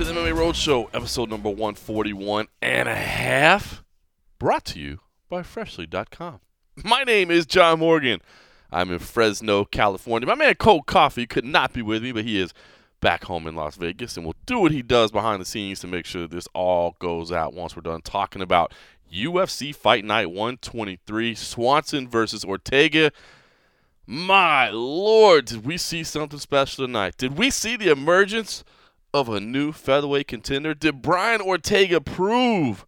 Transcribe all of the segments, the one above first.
to the MMA Roadshow, episode number 141 and a half, brought to you by Freshly.com. My name is John Morgan. I'm in Fresno, California. My man Cold Coffee could not be with me, but he is back home in Las Vegas and will do what he does behind the scenes to make sure this all goes out once we're done talking about UFC Fight Night 123, Swanson versus Ortega. My lord, did we see something special tonight? Did we see the emergence of a new featherweight contender? Did Brian Ortega prove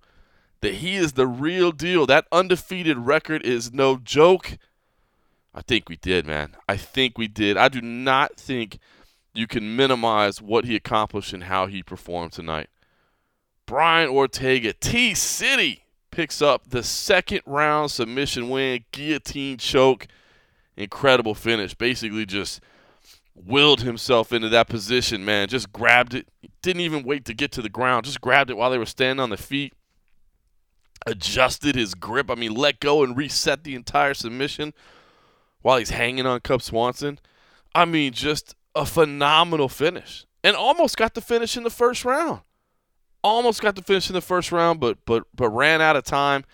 that he is the real deal? That undefeated record is no joke. I think we did, man. I think we did. I do not think you can minimize what he accomplished and how he performed tonight. Brian Ortega, T City, picks up the second round submission win, guillotine choke, incredible finish. Basically, just willed himself into that position, man. Just grabbed it. Didn't even wait to get to the ground. Just grabbed it while they were standing on the feet. Adjusted his grip. I mean, let go and reset the entire submission while he's hanging on Cub Swanson. I mean, just a phenomenal finish. And almost got the finish in the first round. Almost got the finish in the first round, but but but ran out of time.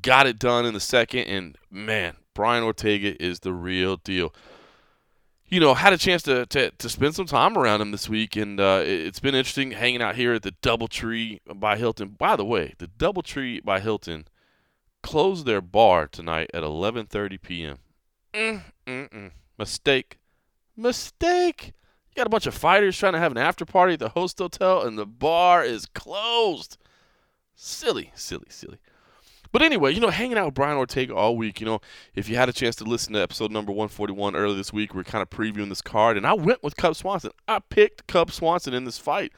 Got it done in the second, and man, Brian Ortega is the real deal. You know, had a chance to, to, to spend some time around him this week, and uh, it's been interesting hanging out here at the DoubleTree by Hilton. By the way, the DoubleTree by Hilton closed their bar tonight at 11:30 p.m. Mm, mm, mm. Mistake. Mistake. You got a bunch of fighters trying to have an after party at the host hotel, and the bar is closed. Silly, silly, silly. But anyway, you know, hanging out with Brian Ortega all week, you know, if you had a chance to listen to episode number 141 earlier this week, we are kind of previewing this card, and I went with Cub Swanson. I picked Cub Swanson in this fight.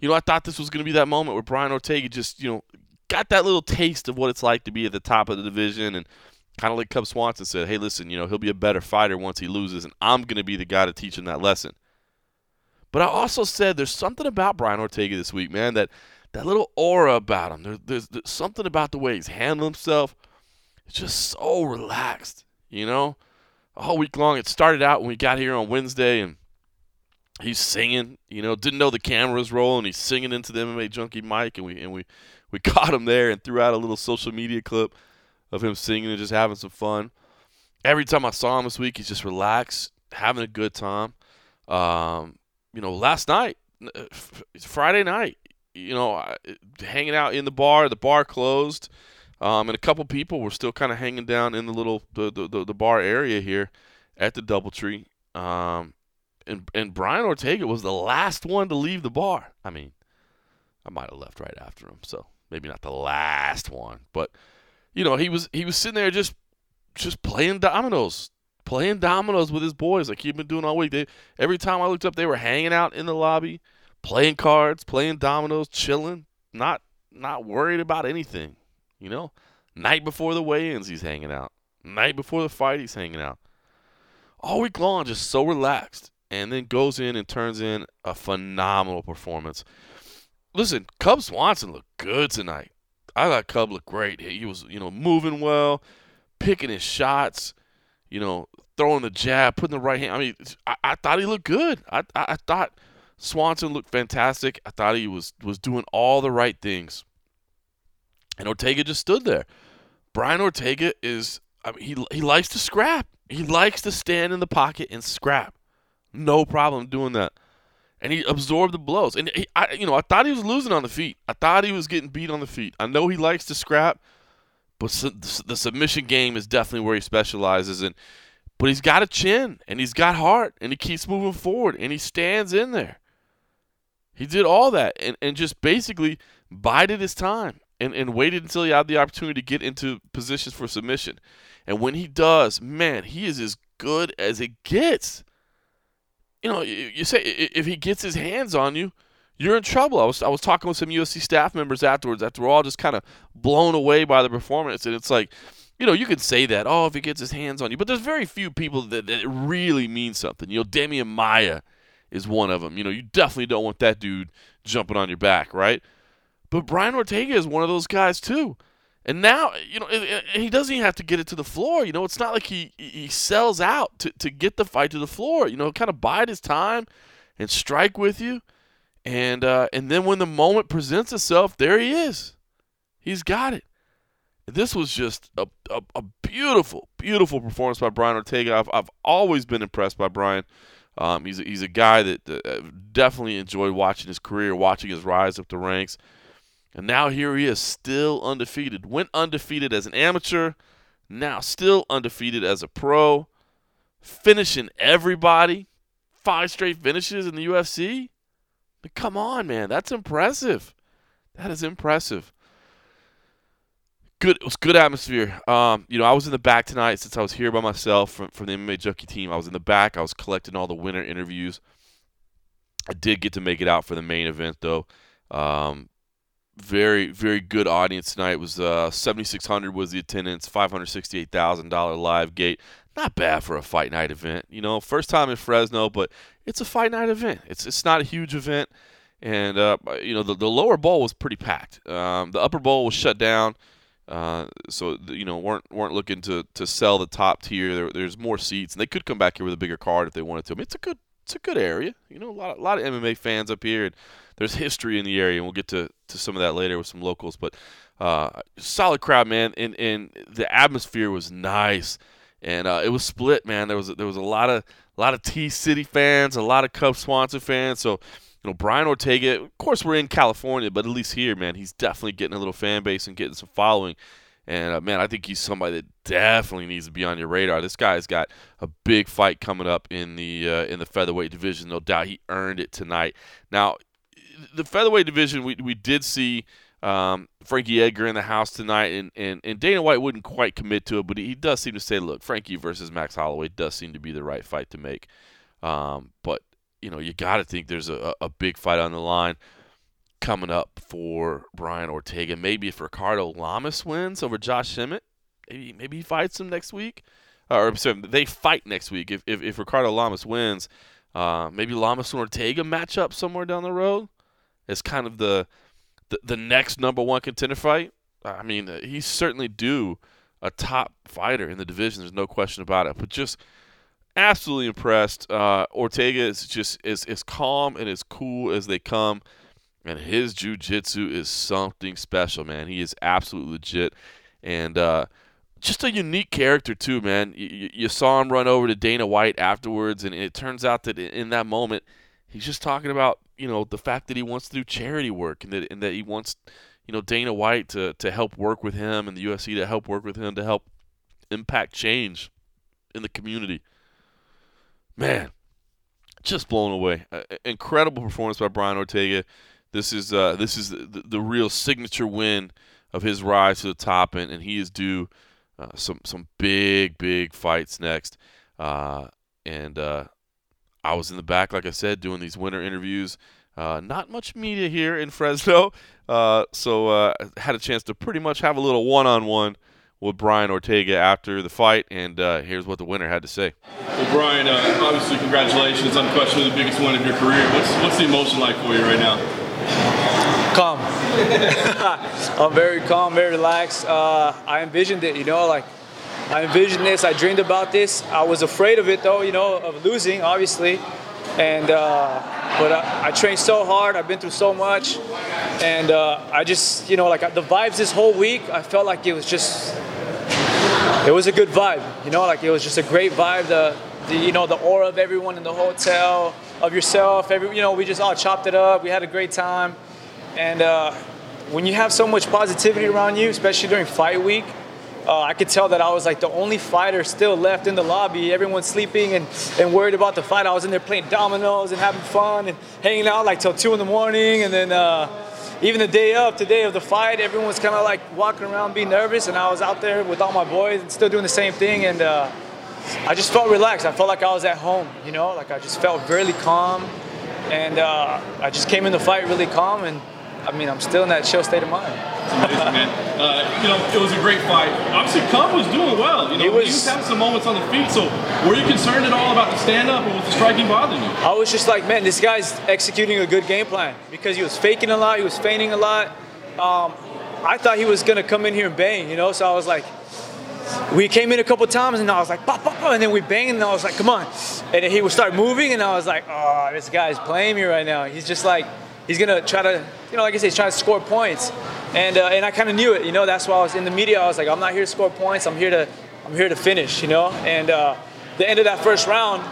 You know, I thought this was going to be that moment where Brian Ortega just, you know, got that little taste of what it's like to be at the top of the division and kind of like Cub Swanson said, hey, listen, you know, he'll be a better fighter once he loses, and I'm going to be the guy to teach him that lesson. But I also said there's something about Brian Ortega this week, man, that that little aura about him. There, there's, there's something about the way he's handling himself. It's just so relaxed, you know. All week long, it started out when we got here on Wednesday, and he's singing. You know, didn't know the camera was rolling. He's singing into the MMA junkie mic, and we and we we caught him there and threw out a little social media clip of him singing and just having some fun. Every time I saw him this week, he's just relaxed, having a good time. Um, you know, last night, uh, Friday night, you know, hanging out in the bar. The bar closed, um, and a couple people were still kind of hanging down in the little the, the, the bar area here at the DoubleTree. Um, and and Brian Ortega was the last one to leave the bar. I mean, I might have left right after him, so maybe not the last one, but you know, he was he was sitting there just just playing dominoes, playing dominoes with his boys like he'd been doing all week. They, every time I looked up, they were hanging out in the lobby playing cards, playing dominoes, chilling, not not worried about anything. You know, night before the weigh-ins, he's hanging out. Night before the fight, he's hanging out. All week long, just so relaxed, and then goes in and turns in a phenomenal performance. Listen, Cub Swanson looked good tonight. I thought Cub looked great. He was, you know, moving well, picking his shots, you know, throwing the jab, putting the right hand. I mean, I, I thought he looked good. I, I, I thought Swanson looked fantastic. I thought he was was doing all the right things. And Ortega just stood there. Brian Ortega is I mean he he likes to scrap. He likes to stand in the pocket and scrap. No problem doing that. And he absorbed the blows. And he, I you know, I thought he was losing on the feet. I thought he was getting beat on the feet. I know he likes to scrap, but the submission game is definitely where he specializes and but he's got a chin and he's got heart and he keeps moving forward and he stands in there. He did all that and, and just basically bided his time and, and waited until he had the opportunity to get into positions for submission. And when he does, man, he is as good as it gets. You know, you, you say if he gets his hands on you, you're in trouble. I was I was talking with some UFC staff members afterwards after we're all just kind of blown away by the performance, and it's like, you know, you can say that, oh, if he gets his hands on you, but there's very few people that, that really mean something. You know, Demian Maia is one of them. You know, you definitely don't want that dude jumping on your back, right? But Brian Ortega is one of those guys too. And now, you know, he doesn't even have to get it to the floor. You know, it's not like he he sells out to, to get the fight to the floor. You know, kind of bide his time and strike with you. And uh, and then when the moment presents itself, there he is. He's got it. This was just a, a, a beautiful, beautiful performance by Brian Ortega. I've, I've always been impressed by Brian. Um, he's, a, he's a guy that uh, definitely enjoyed watching his career, watching his rise up the ranks. And now here he is, still undefeated. Went undefeated as an amateur, now still undefeated as a pro, finishing everybody. Five straight finishes in the UFC. But come on, man, that's impressive. That is impressive. Good, it was good atmosphere. Um, you know, I was in the back tonight since I was here by myself from, from the MMA Junkie team. I was in the back. I was collecting all the winner interviews. I did get to make it out for the main event though. Um, very very good audience tonight. It was uh, 7600 was the attendance, $568,000 live gate. Not bad for a fight night event. You know, first time in Fresno, but it's a fight night event. It's it's not a huge event, and uh, you know the, the lower bowl was pretty packed. Um, the upper bowl was shut down, uh, so you know weren't weren't looking to, to sell the top tier. There, there's more seats, and they could come back here with a bigger card if they wanted to. I mean, it's a good it's a good area. You know, a lot a lot of MMA fans up here, and there's history in the area, and we'll get to, to some of that later with some locals. But uh, solid crowd, man, and and the atmosphere was nice, and uh, it was split, man. There was there was a lot of a lot of T City fans, a lot of Cub Swanson fans. So you know, Brian Ortega. Of course, we're in California, but at least here, man, he's definitely getting a little fan base and getting some following. And uh, man, I think he's somebody that definitely needs to be on your radar. This guy's got a big fight coming up in the uh, in the featherweight division. No doubt, he earned it tonight. Now, the featherweight division, we we did see um, Frankie Edgar in the house tonight, and, and, and Dana White wouldn't quite commit to it, but he does seem to say, look, Frankie versus Max Holloway does seem to be the right fight to make. Um, but you know, you got to think there's a, a big fight on the line coming up for Brian Ortega. Maybe if Ricardo Lamas wins over Josh Emmett, maybe maybe he fights him next week. Or sorry, they fight next week. If if, if Ricardo Lamas wins, uh, maybe Lamas and Ortega match up somewhere down the road. It's kind of the, the the next number one contender fight. I mean, he's certainly due a top fighter in the division. There's no question about it. But just absolutely impressed. Uh, Ortega is just as, as calm and as cool as they come. And his jiu-jitsu is something special, man. He is absolutely legit. And uh, just a unique character, too, man. You, you, saw him run over to Dana White afterwards, and it turns out that in that moment, he's just talking about, you know, the fact that he wants to do charity work and that, and that he wants, you know, Dana White to, to help work with him and the UFC to help work with him to help impact change in the community man, just blown away. Uh, incredible performance by Brian Ortega. This is uh, this is the, the, real signature win of his rise to the top, and, and he is due uh, some some big big fights next. Uh, and uh, I was in the back, like I said, doing these winter interviews. Uh, not much media here in Fresno, so uh had a chance to pretty much have a little one-on-one with Brian Ortega after the fight, and uh, here's what the winner had to say. Well, Brian, uh, obviously, congratulations. Unquestionably the biggest win of your career. What's, what's the emotion like for you right now? Calm. I'm very calm, very relaxed. Uh, I envisioned it, you know, like I envisioned this. I dreamed about this. I was afraid of it, though, you know, of losing, obviously. And uh, but I, I, trained so hard. I've been through so much, and uh, I just, you know, like the vibes this whole week. I felt like it was just it was a good vibe. You know, like it was just a great vibe. The, the you know the aura of everyone in the hotel, of yourself. Every you know, we just all chopped it up. We had a great time, and uh, when you have so much positivity around you, especially during fight week. Uh, I could tell that I was like the only fighter still left in the lobby. Everyone's sleeping and, and worried about the fight. I was in there playing dominoes and having fun and hanging out like till two in the morning. And then uh, even the day of today of the fight, everyone was kind of like walking around being nervous, and I was out there with all my boys and still doing the same thing, and uh, I just felt relaxed. I felt like I was at home, you know, like I just felt really calm, and uh, I just came in the fight really calm, and I mean, I'm still in that chill state of mind. Amazing, man. Uh, you know, it was a great fight. Obviously, Cub was doing well. You know, he was, he was having some moments on the feet. So, were you concerned at all about the stand-up, or was the striking bothering you? I was just like, man, this guy's executing a good game plan because he was faking a lot, he was feigning a lot. Um, I thought he was gonna come in here and bang, you know. So I was like, we came in a couple times and I was like, and then we banged and I was like, come on. And then he would start moving and I was like, oh, this guy's playing me right now. He's just like he's gonna try to, you know, like I said, he's trying to score points, and uh, and I kind of knew it, you know. That's why I was in the media. I was like, I'm not here to score points. I'm here to I'm here to finish, you know. And uh, the end of that first round,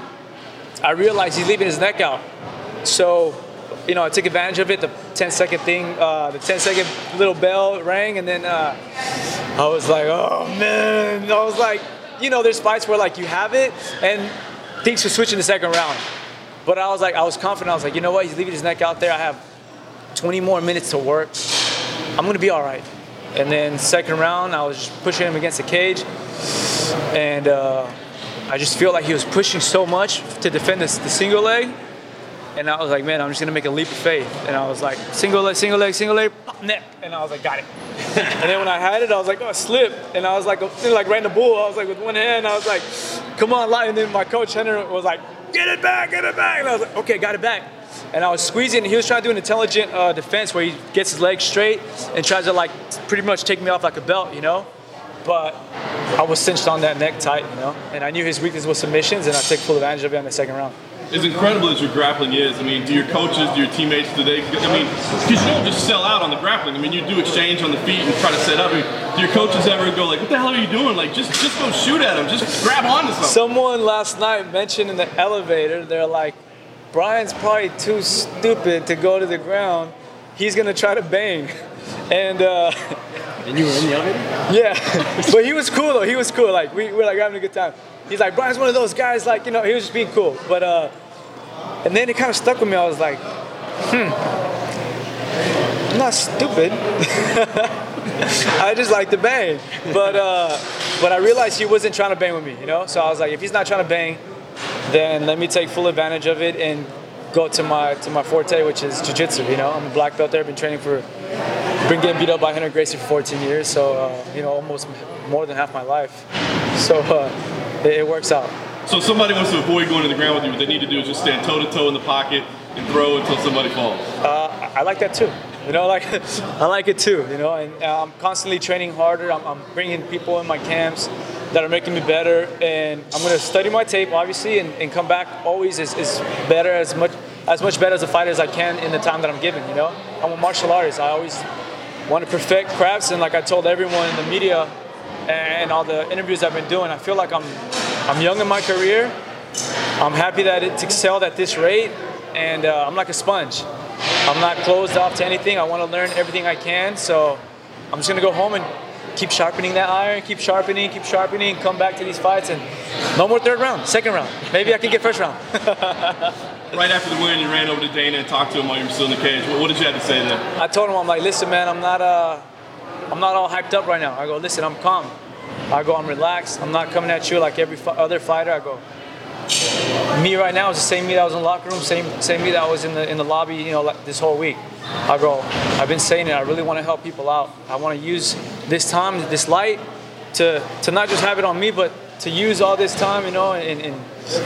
I realized he's leaving his neck out, so you know, I took advantage of it. The 10 second thing, uh, the 10 second little bell rang, and then uh, I was like, oh man. I was like, you know, there's fights where like you have it, and things could switching the second round. But I was like, I was confident. I was like, you know what? He's leaving his neck out there. I have 20 more minutes to work. I'm gonna be all right. And then second round, I was just pushing him against the cage, and uh, I just feel like he was pushing so much to defend this, the single leg and I was like, man, I'm just gonna make a leap of faith. And I was like, single leg, single leg, single leg, pop, neck. And I was like, got it. and then when I had it, I was like, oh, slip. And I was like, like ran the bull. I was like, with one hand, I was like, come on, light. And then my coach Rener was like, get it back, get it back. And I was like, okay, got it back. And I was squeezing. And he was trying to do an intelligent uh, defense where he gets his legs straight and tries to like pretty much take me off like a belt, you know. But I was cinched on that neck tight, you know. And I knew his weakness was submissions, and I took full advantage of it in the second round as incredible as your grappling is, I mean, do your coaches, do your teammates, do they, I mean, because you don't just sell out on the grappling. I mean, you do exchange on the feet and try to set up. I mean, do your coaches ever go like, what the hell are you doing? Like, just just go shoot at him. Just grab onto something. Someone last night mentioned in the elevator, they're like, Brian's probably too stupid to go to the ground. He's going to try to bang. And, uh, and you were in the elevator? Yeah, but he was cool though. He was cool. Like we, we were like having a good time. He's like Brian's one of those guys. Like you know, he was just being cool. But uh, and then it kind of stuck with me. I was like, hmm, I'm not stupid. I just like to bang. But uh, but I realized he wasn't trying to bang with me, you know. So I was like, if he's not trying to bang, then let me take full advantage of it and go to my to my forte, which is jiu-jitsu. You know, I'm a black belt there. I've Been training for, been getting beat up by Rener Gracie for 14 years. So uh, you know, almost more than half my life. So uh, it, it works out. So if somebody wants to avoid going to the ground with you, what they need to do is just stand toe to toe in the pocket and throw until somebody falls. Uh, I like that too. You know, like I like it too. You know, and uh, I'm constantly training harder. I'm, I'm, bringing people in my camps that are making me better, and I'm gonna study my tape, obviously, and, and come back always as, as better as much as much better as a fighter as I can in the time that I'm given. You know, I'm a martial artist. I always want to perfect crafts, and like I told everyone in the media and all the interviews I've been doing, I feel like I'm I'm young in my career. I'm happy that it's excelled at this rate, and uh, I'm like a sponge. I'm not closed off to anything. I want to learn everything I can. So I'm just gonna go home and keep sharpening that iron, keep sharpening, keep sharpening, come back to these fights, and no more third round, second round. Maybe I can get first round. right after the win, you ran over to Dana and talked to him while you were still in the cage. What, did you have to say there? I told him, I'm like, listen, man, I'm not, uh, I'm not all hyped up right now. I go, listen, I'm calm. I go, I'm relaxed. I'm not coming at you like every other fighter. I go, me right now is the same me that was in the locker room, same same me that was in the in the lobby, you know, this whole week. I go, I've been saying it. I really want to help people out. I want to use this time, this light, to to not just have it on me, but to use all this time, you know, and, and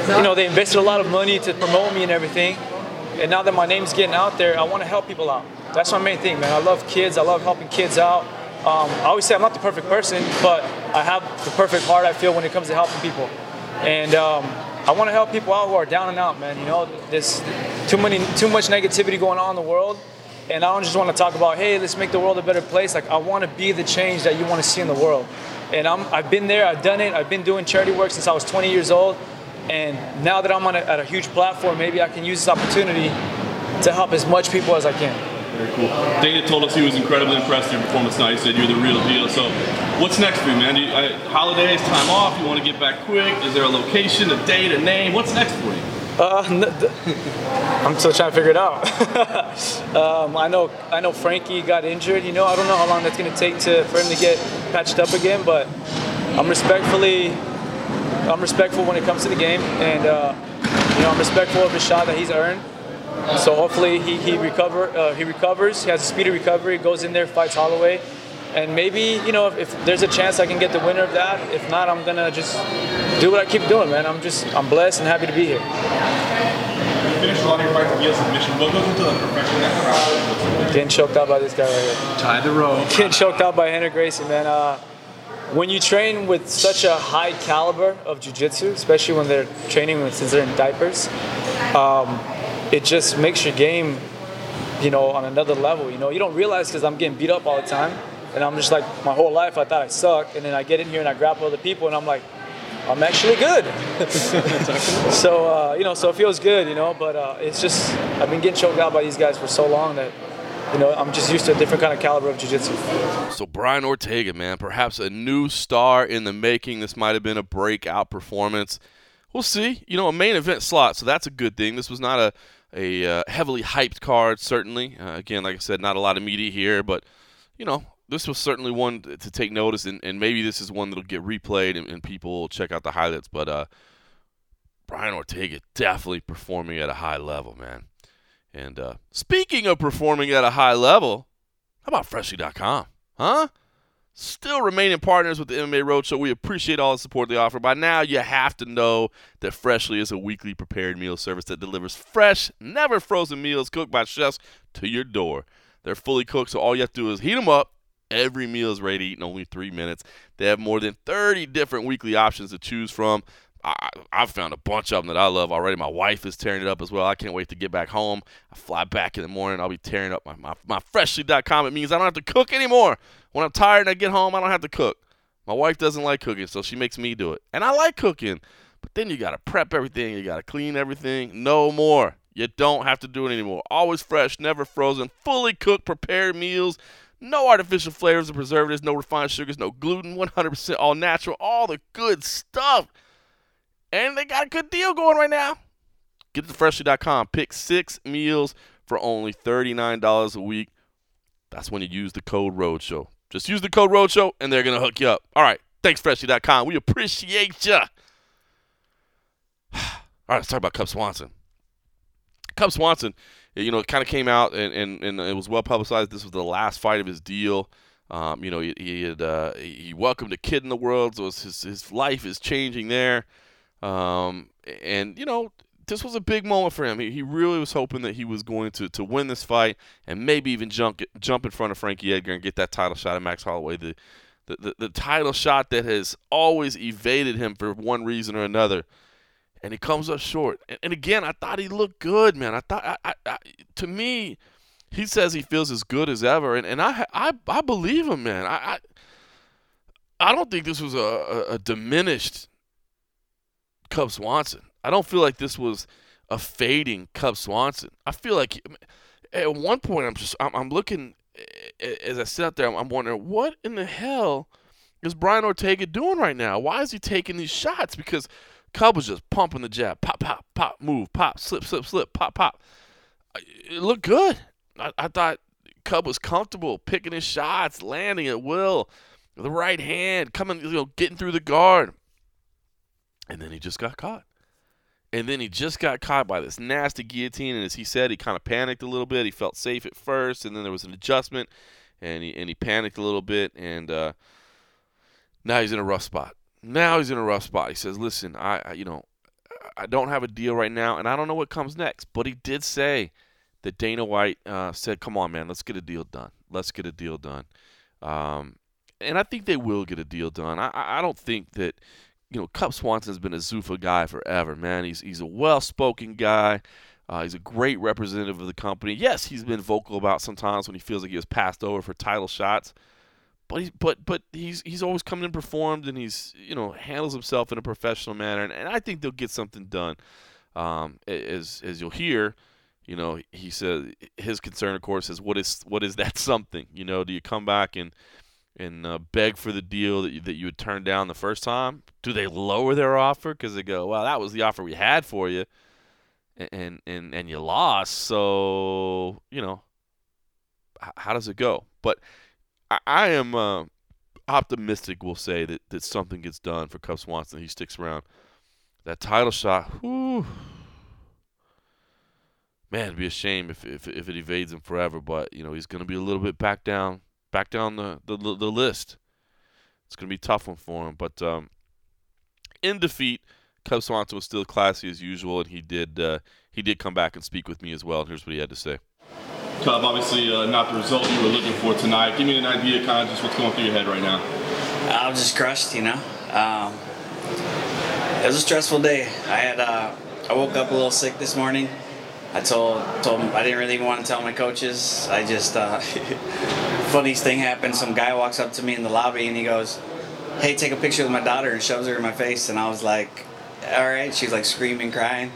you know, they invested a lot of money to promote me and everything. And now that my name's getting out there, I want to help people out. That's my main thing, man. I love kids. I love helping kids out. Um, I always say I'm not the perfect person, but I have the perfect heart. I feel when it comes to helping people, and um, I want to help people out who are down and out, man. You know, there's too many, too much negativity going on in the world, and I don't just want to talk about, hey, let's make the world a better place. Like I want to be the change that you want to see in the world, and I'm, I've been there, I've done it. I've been doing charity work since I was 20 years old, and now that I'm on a, at a huge platform, maybe I can use this opportunity to help as much people as I can. Very cool. Dana told us he was incredibly impressed with your performance tonight. He said you're the real deal. So, what's next for you, man? You, uh, holidays, time off. You want to get back quick? Is there a location, a date, a name? What's next for you? Uh, I'm still trying to figure it out. um, I know, I know Frankie got injured. You know, I don't know how long that's going to take to for him to get patched up again. But I'm respectfully, I'm respectful when it comes to the game, and uh, you know, I'm respectful of the shot that he's earned. So hopefully he, he recover uh, he recovers. He has a speedy recovery. Goes in there, fights Holloway, and maybe you know if, if, there's a chance I can get the winner of that. If not, I'm gonna just do what I keep doing, man. I'm just I'm blessed and happy to be here. You finished a lot of your fights via submission. What goes into the perfection that crowd? Getting choked out by this guy right here. Tie the rope. Getting choked out by Rener Gracie, man. Uh, when you train with such a high caliber of jiu-jitsu, especially when they're training with, since they're in diapers, um, it just makes your game you know, on another level. You know, you don't realize because I'm getting beat up all the time, and I'm just like my whole life I thought I suck, and then I get in here and I grapple other people, and I'm like, I'm actually good. so uh, you know, so it feels good, you know. But uh, it's just I've been getting choked out by these guys for so long that you know I'm just used to a different kind of caliber of jiu-jitsu. So Brian Ortega, man, perhaps a new star in the making. This might have been a breakout performance. We'll see. You know, a main event slot, so that's a good thing. This was not a a uh, heavily hyped card, certainly. Uh, again, like I said, not a lot of media here, but you know, this was certainly one to take notice, and, and maybe this is one that'll get replayed and, and people will check out the highlights. But uh, Brian Ortega definitely performing at a high level, man. And uh, speaking of performing at a high level, how about Freshly.com? Huh? Still remaining partners with the MMA Roadshow. We appreciate all the support they offer. By now, you have to know that Freshly is a weekly prepared meal service that delivers fresh, never frozen meals cooked by chefs to your door. They're fully cooked, so all you have to do is heat them up. Every meal is ready to eat in only three minutes. They have more than 30 different weekly options to choose from. I, I've found a bunch of them that I love already. My wife is tearing it up as well. I can't wait to get back home. I fly back in the morning. I'll be tearing up my, my, my freshly.com. It means I don't have to cook anymore. When I'm tired and I get home, I don't have to cook. My wife doesn't like cooking, so she makes me do it. And I like cooking. But then you got to prep everything. You got to clean everything. No more. You don't have to do it anymore. Always fresh, never frozen, fully cooked, prepared meals. No artificial flavors or preservatives, no refined sugars, no gluten, 100% all natural, all the good stuff. And they got a good deal going right now. Get to freshly.com. Pick six meals for only $39 a week. That's when you use the code ROADSHOW. Just use the code ROADSHOW and they're going to hook you up. All right. Thanks, freshly.com. We appreciate you. All right, let's talk about Cub Swanson. Cub Swanson, you know, it kind of came out and, and, and it was well publicized. This was the last fight of his deal. Um, you know, he, he had uh, he welcomed a kid in the world, so his his life is changing there. Um, and, you know, this was a big moment for him. He, he really was hoping that he was going to, to win this fight and maybe even jump jump in front of Frankie Edgar and get that title shot at Max Holloway, the, the, the, the title shot that has always evaded him for one reason or another. And he comes up short. And, and again, I thought he looked good, man. I thought, I, I, I, to me, he says he feels as good as ever, and, and I, I, I believe him, man. I, I, I don't think this was a, a, a diminished Cub Swanson. I don't feel like this was a fading Cub Swanson. I feel like at one point I'm just I'm, I'm looking as I sit out there. I'm, I'm wondering what in the hell is Brian Ortega doing right now? Why is he taking these shots? Because Cub was just pumping the jab, pop, pop, pop, move, pop, slip, slip, slip, pop, pop. It looked good. I, I thought Cub was comfortable picking his shots, landing at will, the right hand, coming, you know, getting through the guard. And then he just got caught. And then he just got caught by this nasty guillotine. And as he said, he kind of panicked a little bit. He felt safe at first, and then there was an adjustment, and he and he panicked a little bit. And uh, now he's in a rough spot. Now he's in a rough spot. He says, "Listen, I, I you know, I don't have a deal right now, and I don't know what comes next." But he did say that Dana White uh, said, "Come on, man, let's get a deal done. Let's get a deal done." Um, and I think they will get a deal done. I, I don't think that you know, Cub Swanson's been a Zuffa guy forever, man. He's he's a well-spoken guy. Uh, he's a great representative of the company. Yes, he's been vocal about sometimes when he feels like he was passed over for title shots, but he's but but he's he's always come and performed, and he's you know handles himself in a professional manner, and, and I think they'll get something done. Um, as as you'll hear, you know, he says his concern, of course, is what is what is that something? You know, do you come back and and uh, beg for the deal that you, that you would turn down the first time? Do they lower their offer because they go, well, that was the offer we had for you, and and and you lost. So you know, how does it go? But I, I am uh, optimistic. We'll say that that something gets done for Cub Swanson. He sticks around. That title shot, whew, man, it'd be a shame if, if if it evades him forever. But you know, he's going to be a little bit back down back down the, the, the list. It's going to be a tough one for him. But um, in defeat, Cub Swanson was still classy as usual, and he did uh, he did come back and speak with me as well. And here's what he had to say. Cub, obviously uh, not the result you were looking for tonight. Give me an idea, kind of just what's going through your head right now. I was just crushed, you know. Um, it was a stressful day. I had uh, I woke up a little sick this morning. I told told I didn't really want to tell my coaches. I just uh, funniest thing happened. Some guy walks up to me in the lobby and he goes, "Hey, take a picture with my daughter," and shoves her in my face. And I was like, "All right." She's like screaming, crying,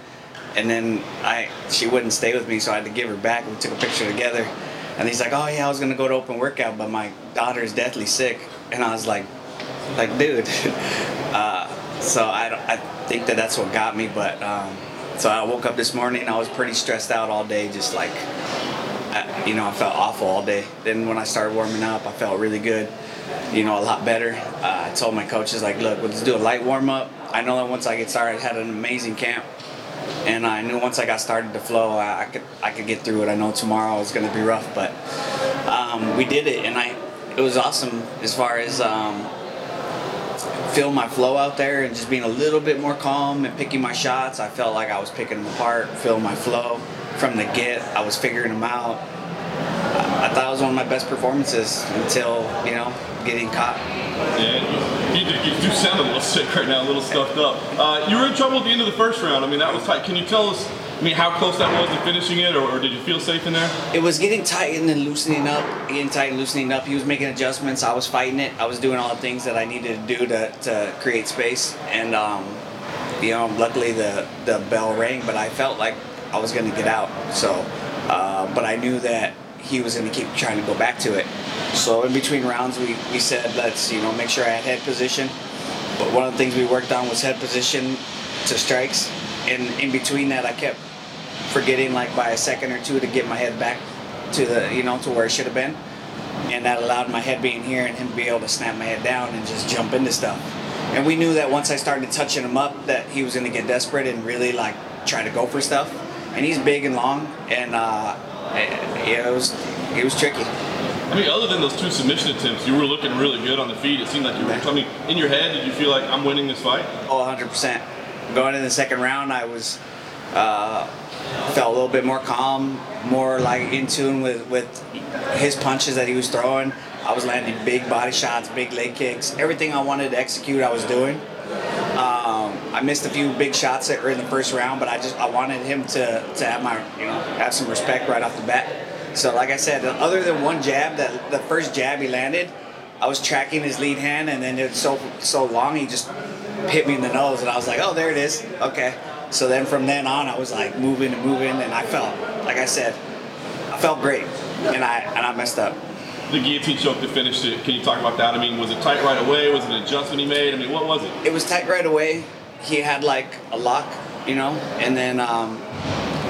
and then I she wouldn't stay with me, so I had to give her back. We took a picture together. And he's like, "Oh yeah, I was gonna go to open workout, but my daughter's deathly sick." And I was like, "Like, dude." uh, so I, I think that that's what got me. But um, so I woke up this morning. and I was pretty stressed out all day, just like you know, I felt awful all day. Then when I started warming up, I felt really good. You know, a lot better. Uh, I told my coaches like, look, let's do a light warm up. I know that once I get started, I had an amazing camp, and I knew once I got started to flow, I, I could I could get through it. I know tomorrow was going to be rough, but um, we did it, and I it was awesome as far as. Um, feeling my flow out there and just being a little bit more calm and picking my shots. I felt like I was picking them apart, feeling my flow from the get. I was figuring them out. I, I thought it was one of my best performances until you know getting caught. Yeah, you, you, you do sound a little sick right now, a little stuffed up. Uh, you were in trouble at the end of the first round. I mean, that was tight. Can you tell us, I mean, how close that was to finishing it, or, or did you feel safe in there? It was getting tight and then loosening up, getting tight and loosening up. He was making adjustments. I was fighting it. I was doing all the things that I needed to do to, to create space. And, um, you know, luckily the, the bell rang, but I felt like I was going to get out. So, uh, but I knew that he was going to keep trying to go back to it. So in between rounds, we, we said, let's, you know, make sure I had head position. But one of the things we worked on was head position to strikes. And in between that, I kept forgetting like by a second or two to get my head back to the you know to where it should have been and that allowed my head being here and him to be able to snap my head down and just jump into stuff and we knew that once i started touching him up that he was going to get desperate and really like try to go for stuff and he's big and long and uh yeah, it was it was tricky I mean, other than those two submission attempts, you were looking really good on the feet. It seemed like you were. I mean, in your head, did you feel like I'm winning this fight? Oh, 100%. Going in the second round, I was uh, felt a little bit more calm, more like in tune with, with his punches that he was throwing. I was landing big body shots, big leg kicks. Everything I wanted to execute, I was doing. Um, I missed a few big shots that were in the first round, but I just I wanted him to, to have my you know have some respect right off the bat. So like I said, other than one jab, that the first jab he landed, I was tracking his lead hand, and then it's so so long he just hit me in the nose, and I was like, oh, there it is. Okay. So then from then on, I was like moving and moving, and I felt, like I said, I felt great, and I and I messed up. The guillotine choke to finish it. Can you talk about that? I mean, was it tight right away? Was it an adjustment he made? I mean, what was it? It was tight right away. He had like a lock, you know, and then um,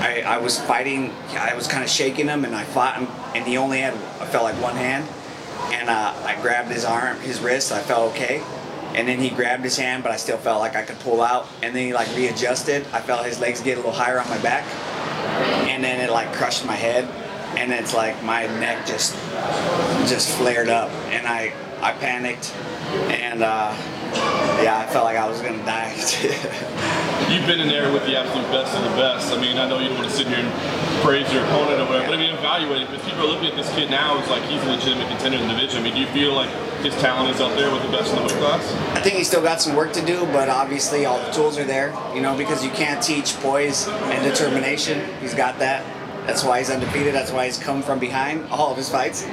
I, I was fighting. I was kind of shaking him, and I fought him, and he only had I felt like one hand, and uh, I grabbed his arm, his wrist. I felt okay, and then he grabbed his hand, but I still felt like I could pull out, and then he like readjusted. I felt his legs get a little higher on my back, and then it like crushed my head, and it's like my neck just just flared up, and I I panicked, and uh, yeah, I felt like I was gonna die. You've been in there with the absolute best of the best. I mean, I know you don't want to sit here and praise your opponent or whatever, but I mean, evaluate it. Because people are looking at this kid now as like he's a legitimate contender in the division. I mean, do you feel like his talent is up there with the best in the weight class? I think he's still got some work to do, but obviously all the tools are there, you know, because you can't teach poise and determination. He's got that. That's why he's undefeated. That's why he's come from behind all of his fights.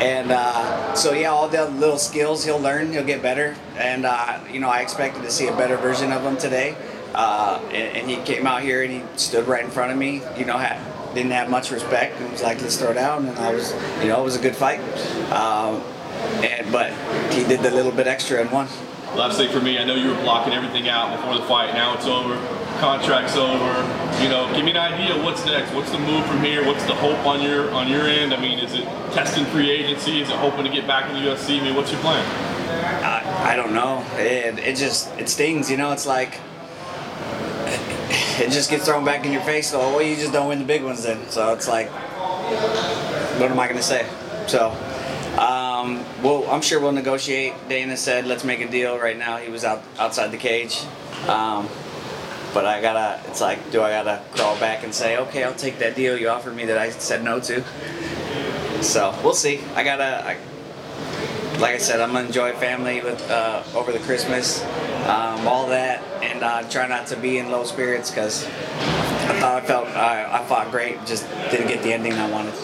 And uh, so, yeah, all the little skills he'll learn, he'll get better. And, uh, you know, I expected to see a better version of him today. Uh, and, and he came out here and he stood right in front of me, you know, had, didn't have much respect and was like, let's throw down. And I was, you know, it was a good fight. Um, and, but he did the little bit extra and won. Last thing for me, I know you were blocking everything out before the fight. Now it's over. Contract's over. You know, give me an idea. What's next? What's the move from here? What's the hope on your on your end? I mean, is it testing free agency? Is it hoping to get back in the UFC? I mean, what's your plan? I, I don't know. It, it just it stings, you know. It's like it just gets thrown back in your face. So well, you just don't win the big ones then. So it's like, what am I gonna say? So, um, well, I'm sure we'll negotiate. Dana said, let's make a deal. Right now, he was out outside the cage. Um, but I gotta. It's like, do I gotta crawl back and say, okay, I'll take that deal you offered me that I said no to? So we'll see. I gotta. I, like I said, I'm gonna enjoy family with uh, over the Christmas, um, all that, and uh, try not to be in low spirits because I thought I felt I, I fought great, just didn't get the ending I wanted.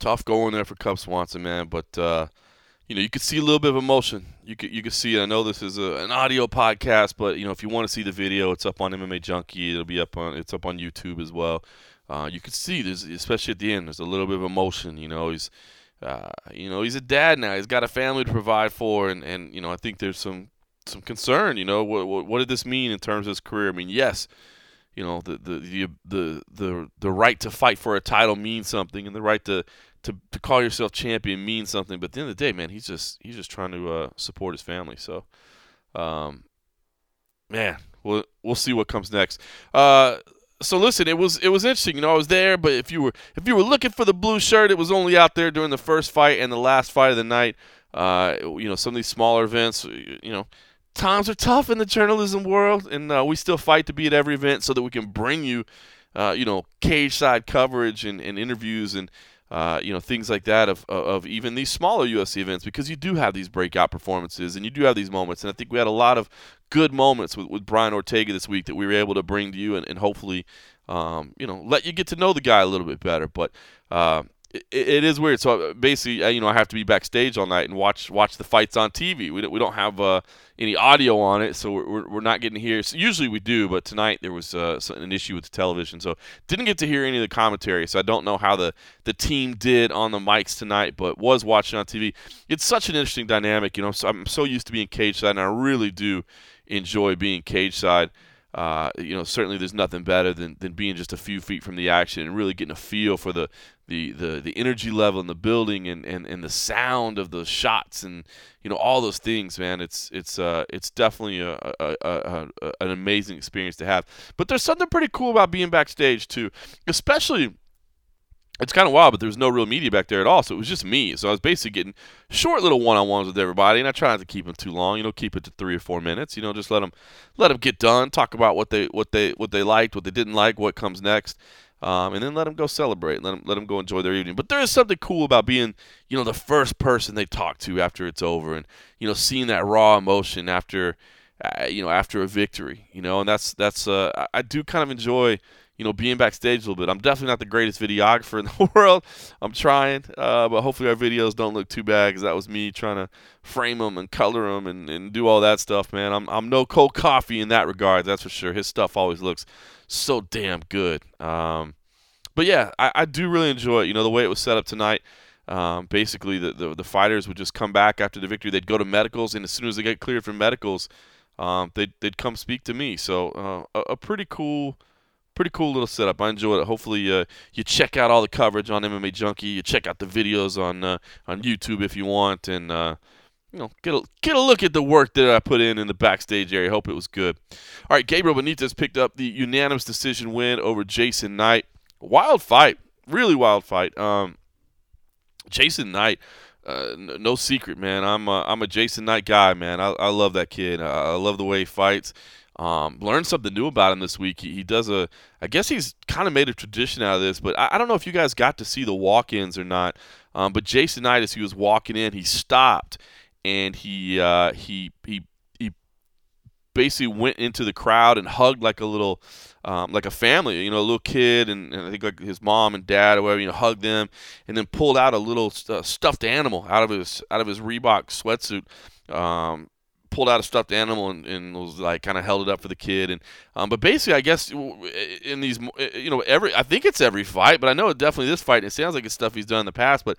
Tough going there for Cub Swanson, man, but uh, you know you could see a little bit of emotion. You could you could see. I know this is a, an audio podcast, but you know if you want to see the video, it's up on MMA Junkie. It'll be up on it's up on YouTube as well. Uh, you can see there's especially at the end. There's a little bit of emotion. You know he's uh, you know he's a dad now. He's got a family to provide for, and and you know I think there's some some concern. You know, what, what, what did this mean in terms of his career? I mean, yes, you know, the the the the the, the right to fight for a title means something, and the right to, to, to call yourself champion means something. But at the end of the day, man, he's just he's just trying to uh, support his family. So, um, man, we'll we'll see what comes next. Uh, so listen, it was it was interesting. You know, I was there, but if you were if you were looking for the blue shirt, it was only out there during the first fight and the last fight of the night. Uh, you know, some of these smaller events, you know, times are tough in the journalism world, and uh, we still fight to be at every event so that we can bring you, uh, you know, cage side coverage and, and interviews and uh, you know things like that of, of even these smaller UFC events because you do have these breakout performances and you do have these moments, and I think we had a lot of good moments with, with Brian Ortega this week that we were able to bring to you and, and hopefully, um, you know, let you get to know the guy a little bit better. But uh, it, it is weird. So uh, basically, you know, I have to be backstage all night and watch watch the fights on TV. We don't, we don't have uh, any audio on it, so we're, we're not getting to hear. So usually we do, but tonight there was uh, an issue with the television, so didn't get to hear any of the commentary. So I don't know how the the team did on the mics tonight, but was watching on TV. It's such an interesting dynamic, you know. So I'm so used to being cage side, and I really do enjoy being cage side. Uh, you know, certainly there's nothing better than, than being just a few feet from the action and really getting a feel for the, the, the, the energy level in the building and, and, and the sound of the shots and you know all those things, man. It's it's uh it's definitely a, a, a, a an amazing experience to have. But there's something pretty cool about being backstage too, especially it's kind of wild, but there was no real media back there at all, so it was just me. So I was basically getting short little one-on-ones with everybody, and I try not to keep them too long. You know, keep it to three or four minutes. You know, just let them let them get done, talk about what they what they what they liked, what they didn't like, what comes next, um, and then let them go celebrate. Let them let them go enjoy their evening. But there is something cool about being you know the first person they talk to after it's over, and you know seeing that raw emotion after uh, you know after a victory. You know, and that's that's uh, I do kind of enjoy you know, being backstage a little bit. I'm definitely not the greatest videographer in the world. I'm trying, uh, but hopefully our videos don't look too bad because that was me trying to frame them and color them and, and do all that stuff, man. I'm, I'm no Cold Coffee in that regard, that's for sure. His stuff always looks so damn good. Um, but yeah, I, I do really enjoy it. You know, the way it was set up tonight. Um, basically, the, the, the fighters would just come back after the victory. They'd go to medicals, and as soon as they get cleared from medicals, um, they'd, they'd come speak to me. So uh, a, a pretty cool pretty cool little setup. I enjoyed it. Hopefully, uh, you check out all the coverage on MMA Junkie. You check out the videos on uh, on YouTube if you want, and uh, you know, get a get a look at the work that I put in in the backstage area. Hope it was good. All right, Gabriel Benitez picked up the unanimous decision win over Jason Knight. Wild fight, really wild fight. Um, Jason Knight. Uh, no secret, man. I'm a, I'm a Jason Knight guy, man. I, I love that kid. I, I love the way he fights. Um, learned something new about him this week. He, he, does a, I guess he's kind of made a tradition out of this, but I, I, don't know if you guys got to see the walk-ins or not. Um, but Jason Knight, as he was walking in, he stopped and he uh, he he he basically went into the crowd and hugged like a little, um, like a family, you know, a little kid, and, and, I think like his mom and dad or whatever, you know, hugged them, and then pulled out a little uh, stuffed animal out of his out of his Reebok sweatsuit. Um, pulled out a stuffed animal and, and was like kind of held it up for the kid and um, but basically I guess in these you know every I think it's every fight but I know definitely this fight it sounds like it's stuff he's done in the past but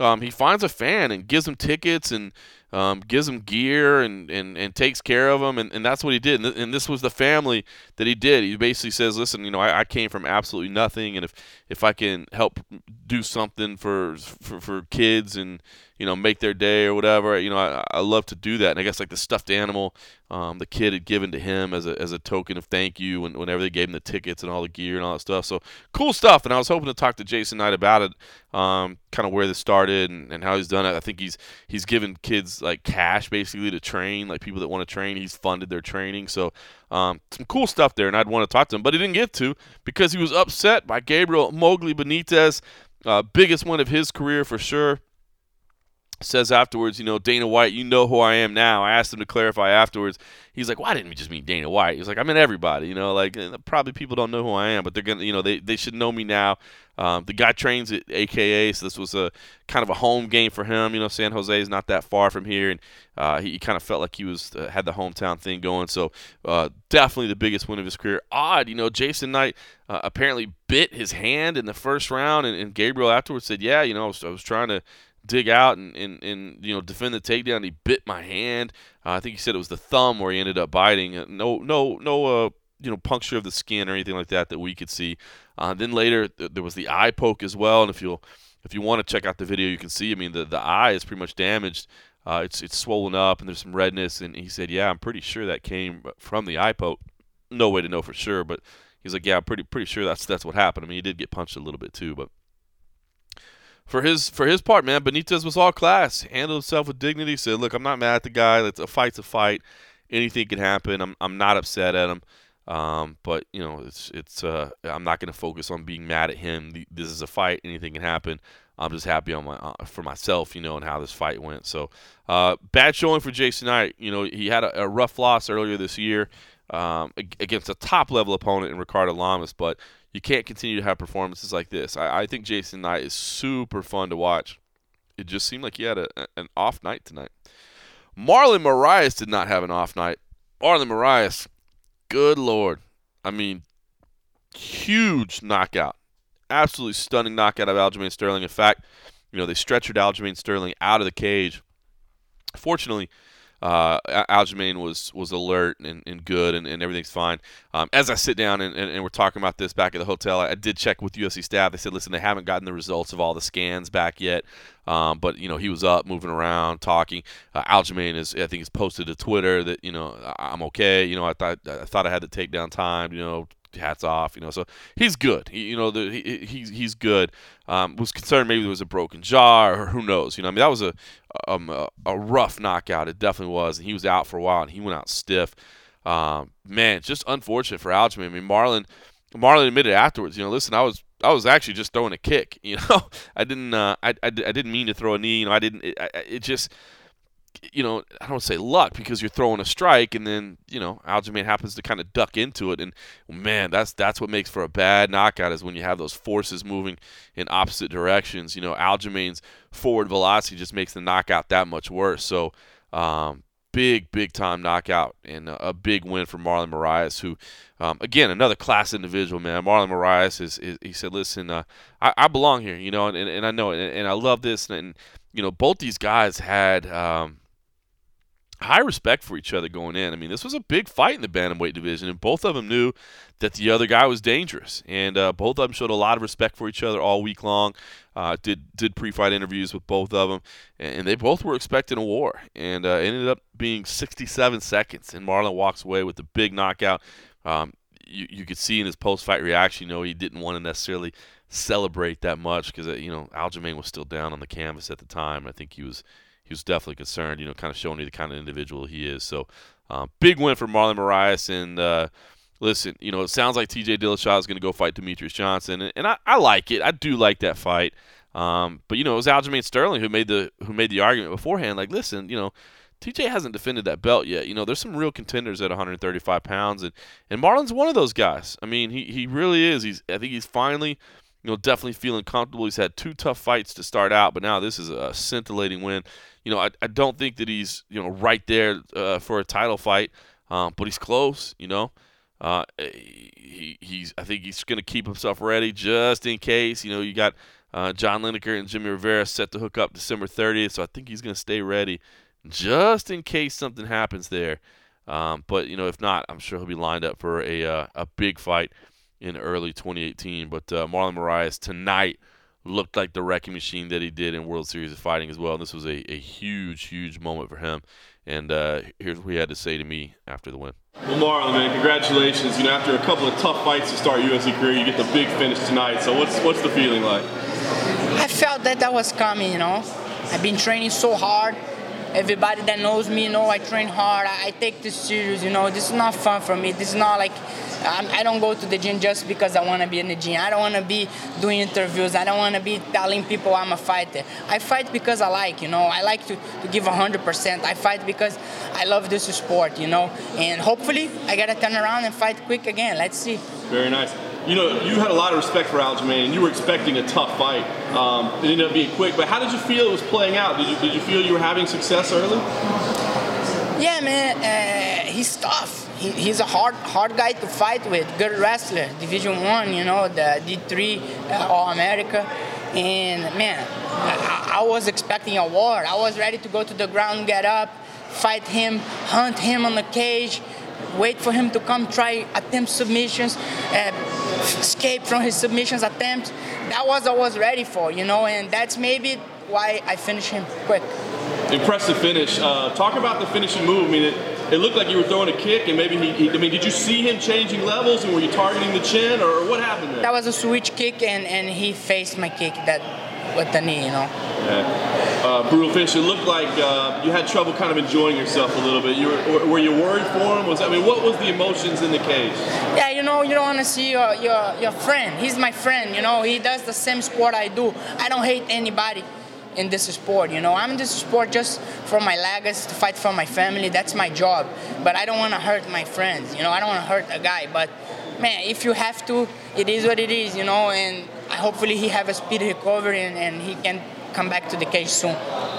um, he finds a fan and gives him tickets and um, gives him gear and, and, and takes care of him and, and that's what he did and, and this was the family that he did he basically says listen you know I, I came from absolutely nothing and if if I can help do something for for, for kids and you know, make their day or whatever. You know, I, I love to do that. And I guess like the stuffed animal, um, the kid had given to him as a, as a token of thank you when, whenever they gave him the tickets and all the gear and all that stuff. So cool stuff. And I was hoping to talk to Jason Knight about it, um, kind of where this started and, and how he's done it. I think he's he's given kids like cash basically to train, like people that want to train. He's funded their training. So um, some cool stuff there. And I'd want to talk to him, but he didn't get to because he was upset by Gabriel Mowgli Benitez. Uh, biggest one of his career for sure says afterwards, you know, Dana White, you know who I am now. I asked him to clarify afterwards. He's like, why didn't we just meet Dana White? He's like, I mean everybody, you know, like probably people don't know who I am, but they're gonna, you know, they, they should know me now. Um, the guy trains at AKA, so this was a kind of a home game for him. You know, San Jose is not that far from here, and uh, he, he kind of felt like he was uh, had the hometown thing going. So uh, definitely the biggest win of his career. Odd, you know, Jason Knight uh, apparently bit his hand in the first round, and, and Gabriel afterwards said, yeah, you know, I was, I was trying to dig out and, and, and you know defend the takedown. He bit my hand. Uh, I think he said it was the thumb where he ended up biting. Uh, no no no uh, you know puncture of the skin or anything like that that we could see. Uh, then later th- there was the eye poke as well. And if you if you want to check out the video, you can see. I mean the the eye is pretty much damaged. Uh, it's it's swollen up and there's some redness. And he said, yeah, I'm pretty sure that came from the eye poke. No way to know for sure, but he's like, yeah, I'm pretty pretty sure that's that's what happened. I mean, he did get punched a little bit too, but for his for his part, man, Benitez was all class. Handled himself with dignity. Said, "Look, I'm not mad at the guy. It's a fight's a fight. Anything can happen. I'm I'm not upset at him. Um, but you know, it's it's uh, I'm not going to focus on being mad at him. This is a fight. Anything can happen. I'm just happy on my uh, for myself, you know, and how this fight went. So, uh, bad showing for Jason Knight. You know, he had a, a rough loss earlier this year um, against a top level opponent in Ricardo Lamas, but you can't continue to have performances like this. I, I think Jason Knight is super fun to watch. It just seemed like he had a, an off night tonight. Marlon Moraes did not have an off night. Marlon Moraes, good lord. I mean, huge knockout. Absolutely stunning knockout of Aljamain Sterling. In fact, you know, they stretchered Aljamain Sterling out of the cage. Fortunately, uh, Aljamain was was alert and, and good and, and everything's fine. Um, as I sit down and, and, and, we're talking about this back at the hotel, I, I, did check with UFC staff. They said, listen, they haven't gotten the results of all the scans back yet. Um, but you know he was up, moving around, talking. Uh, Aljamain is, I think, has posted to Twitter that you know I'm okay. You know I thought I thought I had the takedown time. You know hats off, you know. So he's good. He, you know, the, he, he's he's good. Um, was concerned maybe there was a broken jaw or who knows. You know, I mean that was a um, a, a, rough knockout. It definitely was, and he was out for a while, and he went out stiff. Um, man, just unfortunate for Aljamain. I mean, Marlon Marlon admitted afterwards. You know, listen, I was I was actually just throwing a kick. You know, I didn't uh, I, I, I didn't mean to throw a knee. You know, I didn't. It, it just you know, I don't say luck because you're throwing a strike and then, you know, Aljamain happens to kind of duck into it and man, that's that's what makes for a bad knockout is when you have those forces moving in opposite directions. You know, Aljamain's forward velocity just makes the knockout that much worse. So, um, big big time knockout and a, big win for Marlon Moraes who um, again another class individual man Marlon Moraes is, is he said listen uh, I, I, belong here you know and, and I know and, and I love this and, and, you know both these guys had um, high respect for each other going in. I mean, this was a big fight in the bantamweight division, and both of them knew that the other guy was dangerous, and uh, both of them showed a lot of respect for each other all week long. Uh, did did pre-fight interviews with both of them, and they both were expecting a war, and uh, ended up being 67 seconds, and Marlon walks away with a big knockout. Um, you, you could see in his post-fight reaction, you know, he didn't want to necessarily celebrate that much because uh, you know Aljamain was still down on the canvas at the time. I think he was he was definitely concerned, you know, kind of showing you the kind of individual he is. So, um, big win for Marlon Moraes. And uh, listen, you know, it sounds like TJ Dillashaw is going to go fight Demetrious Johnson, and, and I, I, like it. I do like that fight. Um, but you know, it was Aljamain Sterling who made the who made the argument beforehand. Like, listen, you know, TJ hasn't defended that belt yet. You know, there's some real contenders at 135 pounds, and and Marlon's one of those guys. I mean, he he really is. He's I think he's finally you know, definitely feeling comfortable. He's had two tough fights to start out, but now this is a scintillating win. You know, I, I don't think that he's, you know, right there uh, for a title fight, um, but he's close, you know. Uh, he, he's, I think he's going to keep himself ready just in case. You know, you got uh, John Lineker and Jimmy Rivera set to hook up December 30th, so I think he's going to stay ready just in case something happens there. Um, but, you know, if not, I'm sure he'll be lined up for a, uh, a big fight in early 2018. But uh, Marlon Moraes tonight looked like the wrecking machine that he did in World Series of Fighting as well. And this was a, a huge, huge moment for him. And uh, here's what he had to say to me after the win. Well, Marlon, man, congratulations. You know, after a couple of tough fights to start UFC career, you get the big finish tonight. So what's what's the feeling like? I felt that that was coming. You know, I've been training so hard. Everybody that knows me know I train hard. I, I take this serious. You know, this is not fun for me. This is not like I'm, I do not go to the gym just because I want to be in the gym. I don't want to be doing interviews. I don't want to be telling people I'm a fighter. I fight because I like, you know. I like to, to give 100%. I fight because I love this sport, you know. And hopefully I got to turn around and fight quick again. Let's see. Very nice. You know, you had a lot of respect for Aljamain, and you were expecting a tough fight. Um, it ended up being quick, but how did you feel it was playing out? Did you, did you feel you were having success early? Yeah, man, uh, he's tough. He, he's a hard, hard guy to fight with. Good wrestler, Division One, you know, the D3 uh, All America, and man, I, I was expecting a war. I was ready to go to the ground, get up, fight him, hunt him on the cage, wait for him to come try attempt submissions, uh, escape from his submissions attempts. That was I was ready for, you know, and that's maybe why I finished him quick. Impressive finish. Uh, talk about the finishing move. I mean, it, it looked like you were throwing a kick, and maybe he, he, I mean, did you see him changing levels, and were you targeting the chin, or what happened there? That was a switch kick, and, and he faced my kick that with the knee, you know. Yeah. Uh, brutal finish. It looked like uh, you had trouble kind of enjoying yourself a little bit. You were, were you worried for him? Was I mean, what was the emotions in the cage? Yeah, you know, you don't want to see your, your your friend. He's my friend. You know, he does the same sport I do. I don't hate anybody in this sport. You know, I'm in this sport just for my legacy, to fight for my family. That's my job. But I don't want to hurt my friends. You know, I don't want to hurt a guy. But man, if you have to, it is what it is. You know, and hopefully he have a speedy recovery and, and he can come back to the cage soon.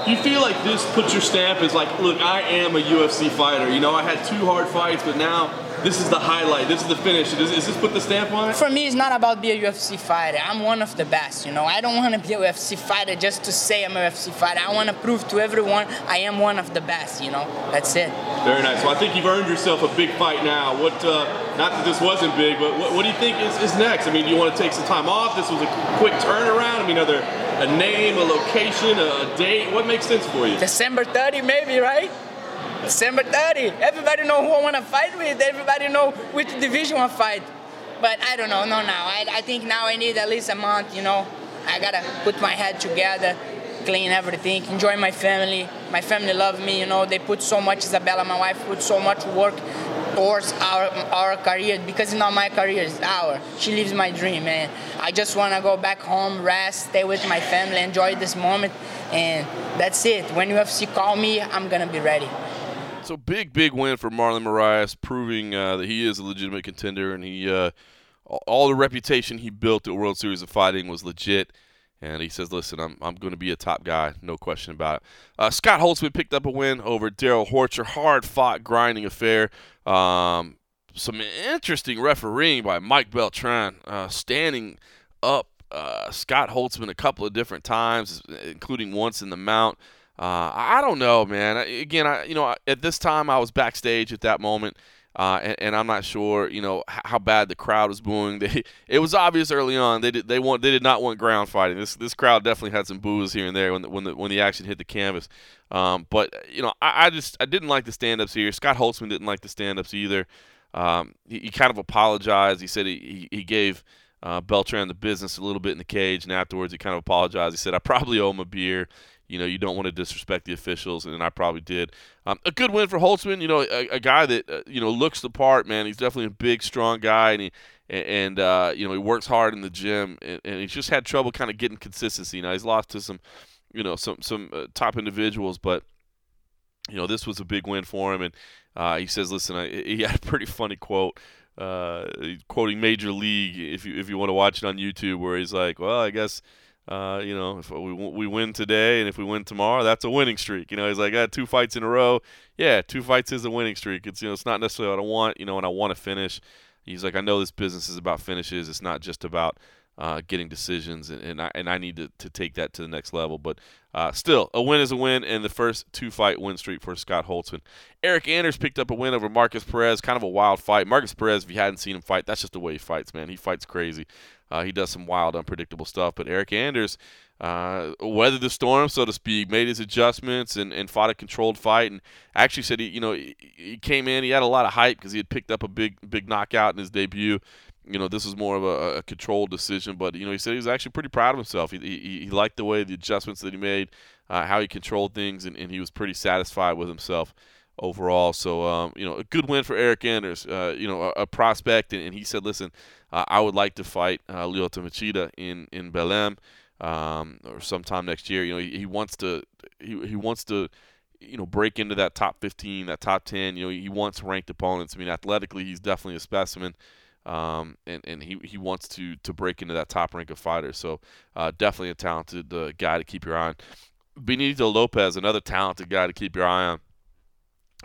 You feel like this puts your stamp as like, look, I am a UFC fighter. You know, I had two hard fights, but now this is the highlight. This is the finish. Does, is this put the stamp on it? For me, it's not about being a UFC fighter. I'm one of the best. You know, I don't want to be a UFC fighter just to say I'm a UFC fighter. I want to prove to everyone I am one of the best. You know, that's it. Very nice. Well, I think you've earned yourself a big fight now. What? Uh, not that this wasn't big, but what, what do you think is, is next? I mean, do you want to take some time off? This was a quick turnaround. I mean, are there a name, a location, a date? What makes sense for you? December 30, maybe, right? December 30. Everybody know who I want to fight with. Everybody know which division I fight. But I don't know. No, now I, I think now I need at least a month. You know, I gotta put my head together, clean everything, enjoy my family. My family love me. You know, they put so much. Isabella, my wife, put so much work towards our our career because it's not my career, it's our. She lives my dream, man. I just want to go back home, rest, stay with my family, enjoy this moment, and that's it. When UFC call me, I'm gonna be ready. So big, big win for Marlon Moraes, proving uh, that he is a legitimate contender, and he uh, all the reputation he built at World Series of Fighting was legit. And he says, "Listen, I'm I'm going to be a top guy, no question about it." Uh, Scott Holtzman picked up a win over Darrell Horcher, hard fought, grinding affair. Um, some interesting refereeing by Mike Beltran, uh, standing up uh, Scott Holtzman a couple of different times, including once in the mount. Uh, I don't know, man. Again, I you know at this time I was backstage at that moment, uh, and, and, I'm not sure you know how bad the crowd was booing. They, it was obvious early on they did they want they did not want ground fighting. This this crowd definitely had some boos here and there when the, when the when the action hit the canvas. Um, but you know I, I, just I didn't like the stand-ups here. Scott Holtzman didn't like the stand-ups either. Um, he, he, kind of apologized. He said he he, he gave. Uh, Beltran the business a little bit in the cage, and afterwards he kind of apologized. He said, "I probably owe him a beer." You know, you don't want to disrespect the officials, and I probably did. Um, a good win for Holtzman. You know, a, a guy that uh, you know looks the part. Man, he's definitely a big, strong guy, and he and uh, you know he works hard in the gym, and, and he's just had trouble kind of getting consistency. Now he's lost to some, you know, some some uh, top individuals, but you know this was a big win for him. And uh, he says, "Listen, I, he had a pretty funny quote." Uh, quoting Major League, if you if you want to watch it on YouTube, where he's like, "Well, I guess." Uh, you know, if we we win today and if we win tomorrow, that's a winning streak. You know, he's like, I two fights in a row. Yeah, two fights is a winning streak. It's you know, it's not necessarily what I want. You know, and I want to finish. He's like, I know this business is about finishes. It's not just about uh, getting decisions, and, and I and I need to, to take that to the next level. But uh, still, a win is a win, and the first two fight win streak for Scott Holtzman. Eryk Anders picked up a win over Markus Perez, kind of a wild fight. Markus Perez, if you hadn't seen him fight, that's just the way he fights, man. He fights crazy. Uh, he does some wild, unpredictable stuff. But Eryk Anders uh, weathered the storm, so to speak, made his adjustments and, and fought a controlled fight. And actually said he, you know, he, came in, he had a lot of hype because he had picked up a big, big knockout in his debut. You know, this was more of a, a controlled decision, but you know, he said he was actually pretty proud of himself. He, he, he liked the way the adjustments that he made, uh, how he controlled things, and, and he was pretty satisfied with himself overall. So um, you know, a good win for Eryk Anders. Uh, you know, a, a prospect, and, and, he said, "Listen, uh, I would like to fight uh, Lyoto Machida in in Belém um, or sometime next year. You know, he, he wants to he, he wants to." You know, break into that top 15, that top 10. You know, he wants ranked opponents. I mean, athletically, he's definitely a specimen. Um, and, and he, he wants to to break into that top rank of fighters. So uh, definitely a talented uh, guy to keep your eye on. Benito Lopez, another talented guy to keep your eye on.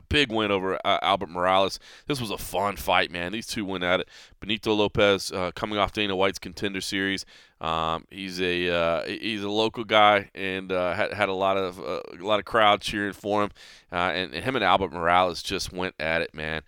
Big win over uh, Albert Morales. This was a fun fight, man. These two went at it. Benito Lopez, uh, coming off Dana White's Contender Series, um, he's a uh, he's a local guy and uh, had, had a lot of uh, a lot of crowd cheering for him. Uh, and, and, him and Albert Morales just went at it, man.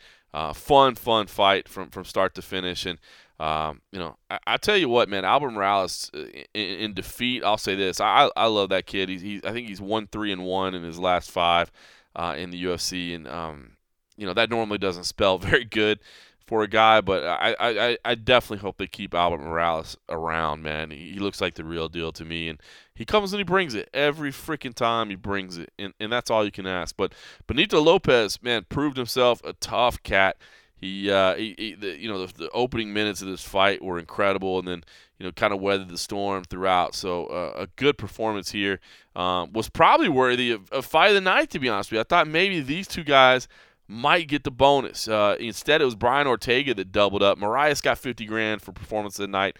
fun, fun fight from from start to finish. And um, you know, I, I, tell you what, man, Albert Morales in, in, defeat. I'll say this: I I love that kid. He's, he's I think he's one three and one in his last five uh, in the UFC, and um, you know that normally doesn't spell very good for a guy, but I, I, I definitely hope they keep Albert Morales around, man. He, he looks like the real deal to me, and he comes and he brings it every freaking time he brings it, and, and that's all you can ask. But Benito Lopez, man, proved himself a tough cat. He, uh, he, he the, you know, the, the, opening minutes of this fight were incredible, and then you know, kind of weathered the storm throughout. So uh, a good performance here um, was probably worthy of, fight of the night. To be honest with you, I thought maybe these two guys might get the bonus. Uh, instead, it was Brian Ortega that doubled up. Moraes got 50 grand for performance of the night.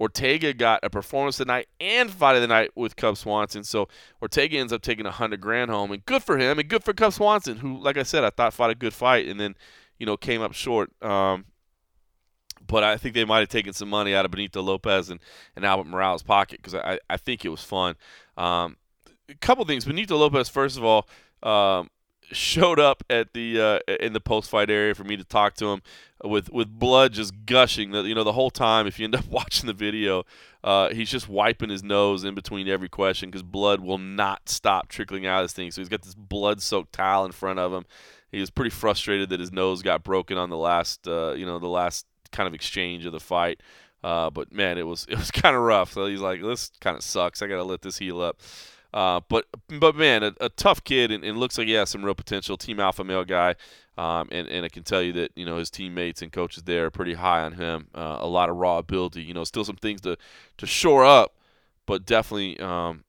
Ortega got a performance of the night and fight of the night with Cub Swanson. So Ortega ends up taking 100 grand home, and good for him, and good for Cub Swanson, who, like I said, I thought fought a good fight, and then you know came up short. Um, but I think they might have taken some money out of Benito Lopez and, and Albert Morales' pocket because I, I think it was fun. Um, a couple things. Benito Lopez, first of all, um, showed up at the uh, in the post fight area for me to talk to him with with blood just gushing. The, you know the whole time. If you end up watching the video, uh, he's just wiping his nose in between every question because blood will not stop trickling out of this thing. So he's got this blood soaked towel in front of him. He was pretty frustrated that his nose got broken on the last uh, you know the last kind of exchange of the fight. Uh, but man, it was it was kind of rough. So he's like, this kind of sucks. I gotta let this heal up. Uh, but but man, a, a tough kid and, and, looks like he has some real potential. Team alpha male guy, um, and and I can tell you that you know his teammates and coaches there are pretty high on him. Uh, a lot of raw ability. You know, still some things to to shore up, but definitely um,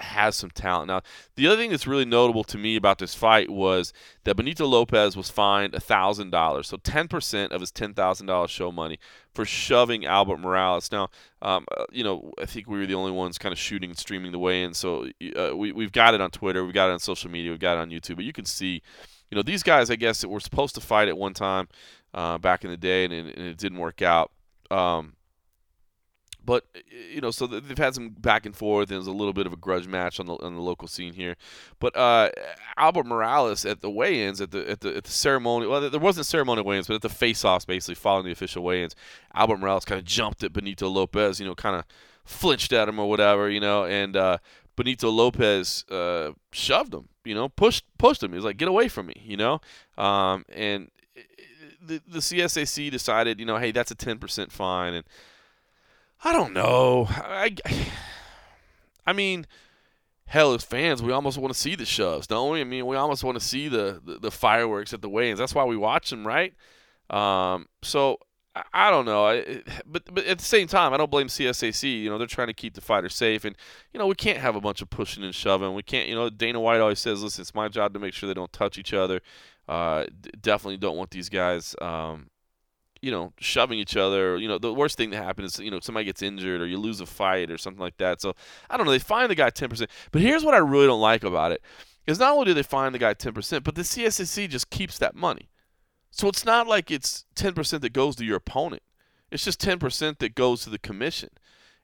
has some talent. Now, the other thing that's really notable to me about this fight was that Benito Lopez was fined $1,000, so 10% of his $10,000 show money for shoving Albert Morales. Now, um, uh, you know, I think we were the only ones kind of shooting and streaming the way in, so uh, we, we've got it on Twitter, we've got it on social media, we've got it on YouTube, but you can see, you know, these guys, I guess, that were supposed to fight at one time uh, back in the day, and, and it didn't work out. Um, but you know, so they've had some back and forth. and There's a little bit of a grudge match on the on the local scene here. But uh, Albert Morales at the weigh-ins at the at the at the ceremony. Well, there wasn't ceremony weigh-ins, but at the face-offs, basically following the official weigh-ins, Albert Morales kind of jumped at Benito Lopez. You know, kind of flinched at him or whatever. You know, and uh, Benito Lopez uh, shoved him. You know, pushed pushed him. He was like, "Get away from me!" You know, um, and the the CSAC decided, you know, hey, that's a 10% fine and I don't know. I, I mean, hell, as fans, we almost want to see the shoves, don't we? I mean, we almost want to see the, the, the fireworks at the weigh-ins. That's why we watch them, right? Um, so I, I don't know. I, but but at the same time, I don't blame CSAC. You know, they're trying to keep the fighter safe, and you know, we can't have a bunch of pushing and shoving. We can't. You know, Dana White always says, "Listen, it's my job to make sure they don't touch each other." Uh, d- definitely don't want these guys. Um, you know, shoving each other. You know, the worst thing that happens is, you know, somebody gets injured or you lose a fight or something like that. So I don't know. They fined the guy 10%. But here's what I really don't like about it is not only do they fined the guy 10%, but the CSAC just keeps that money. So it's not like it's 10% that goes to your opponent. It's just 10% that goes to the commission.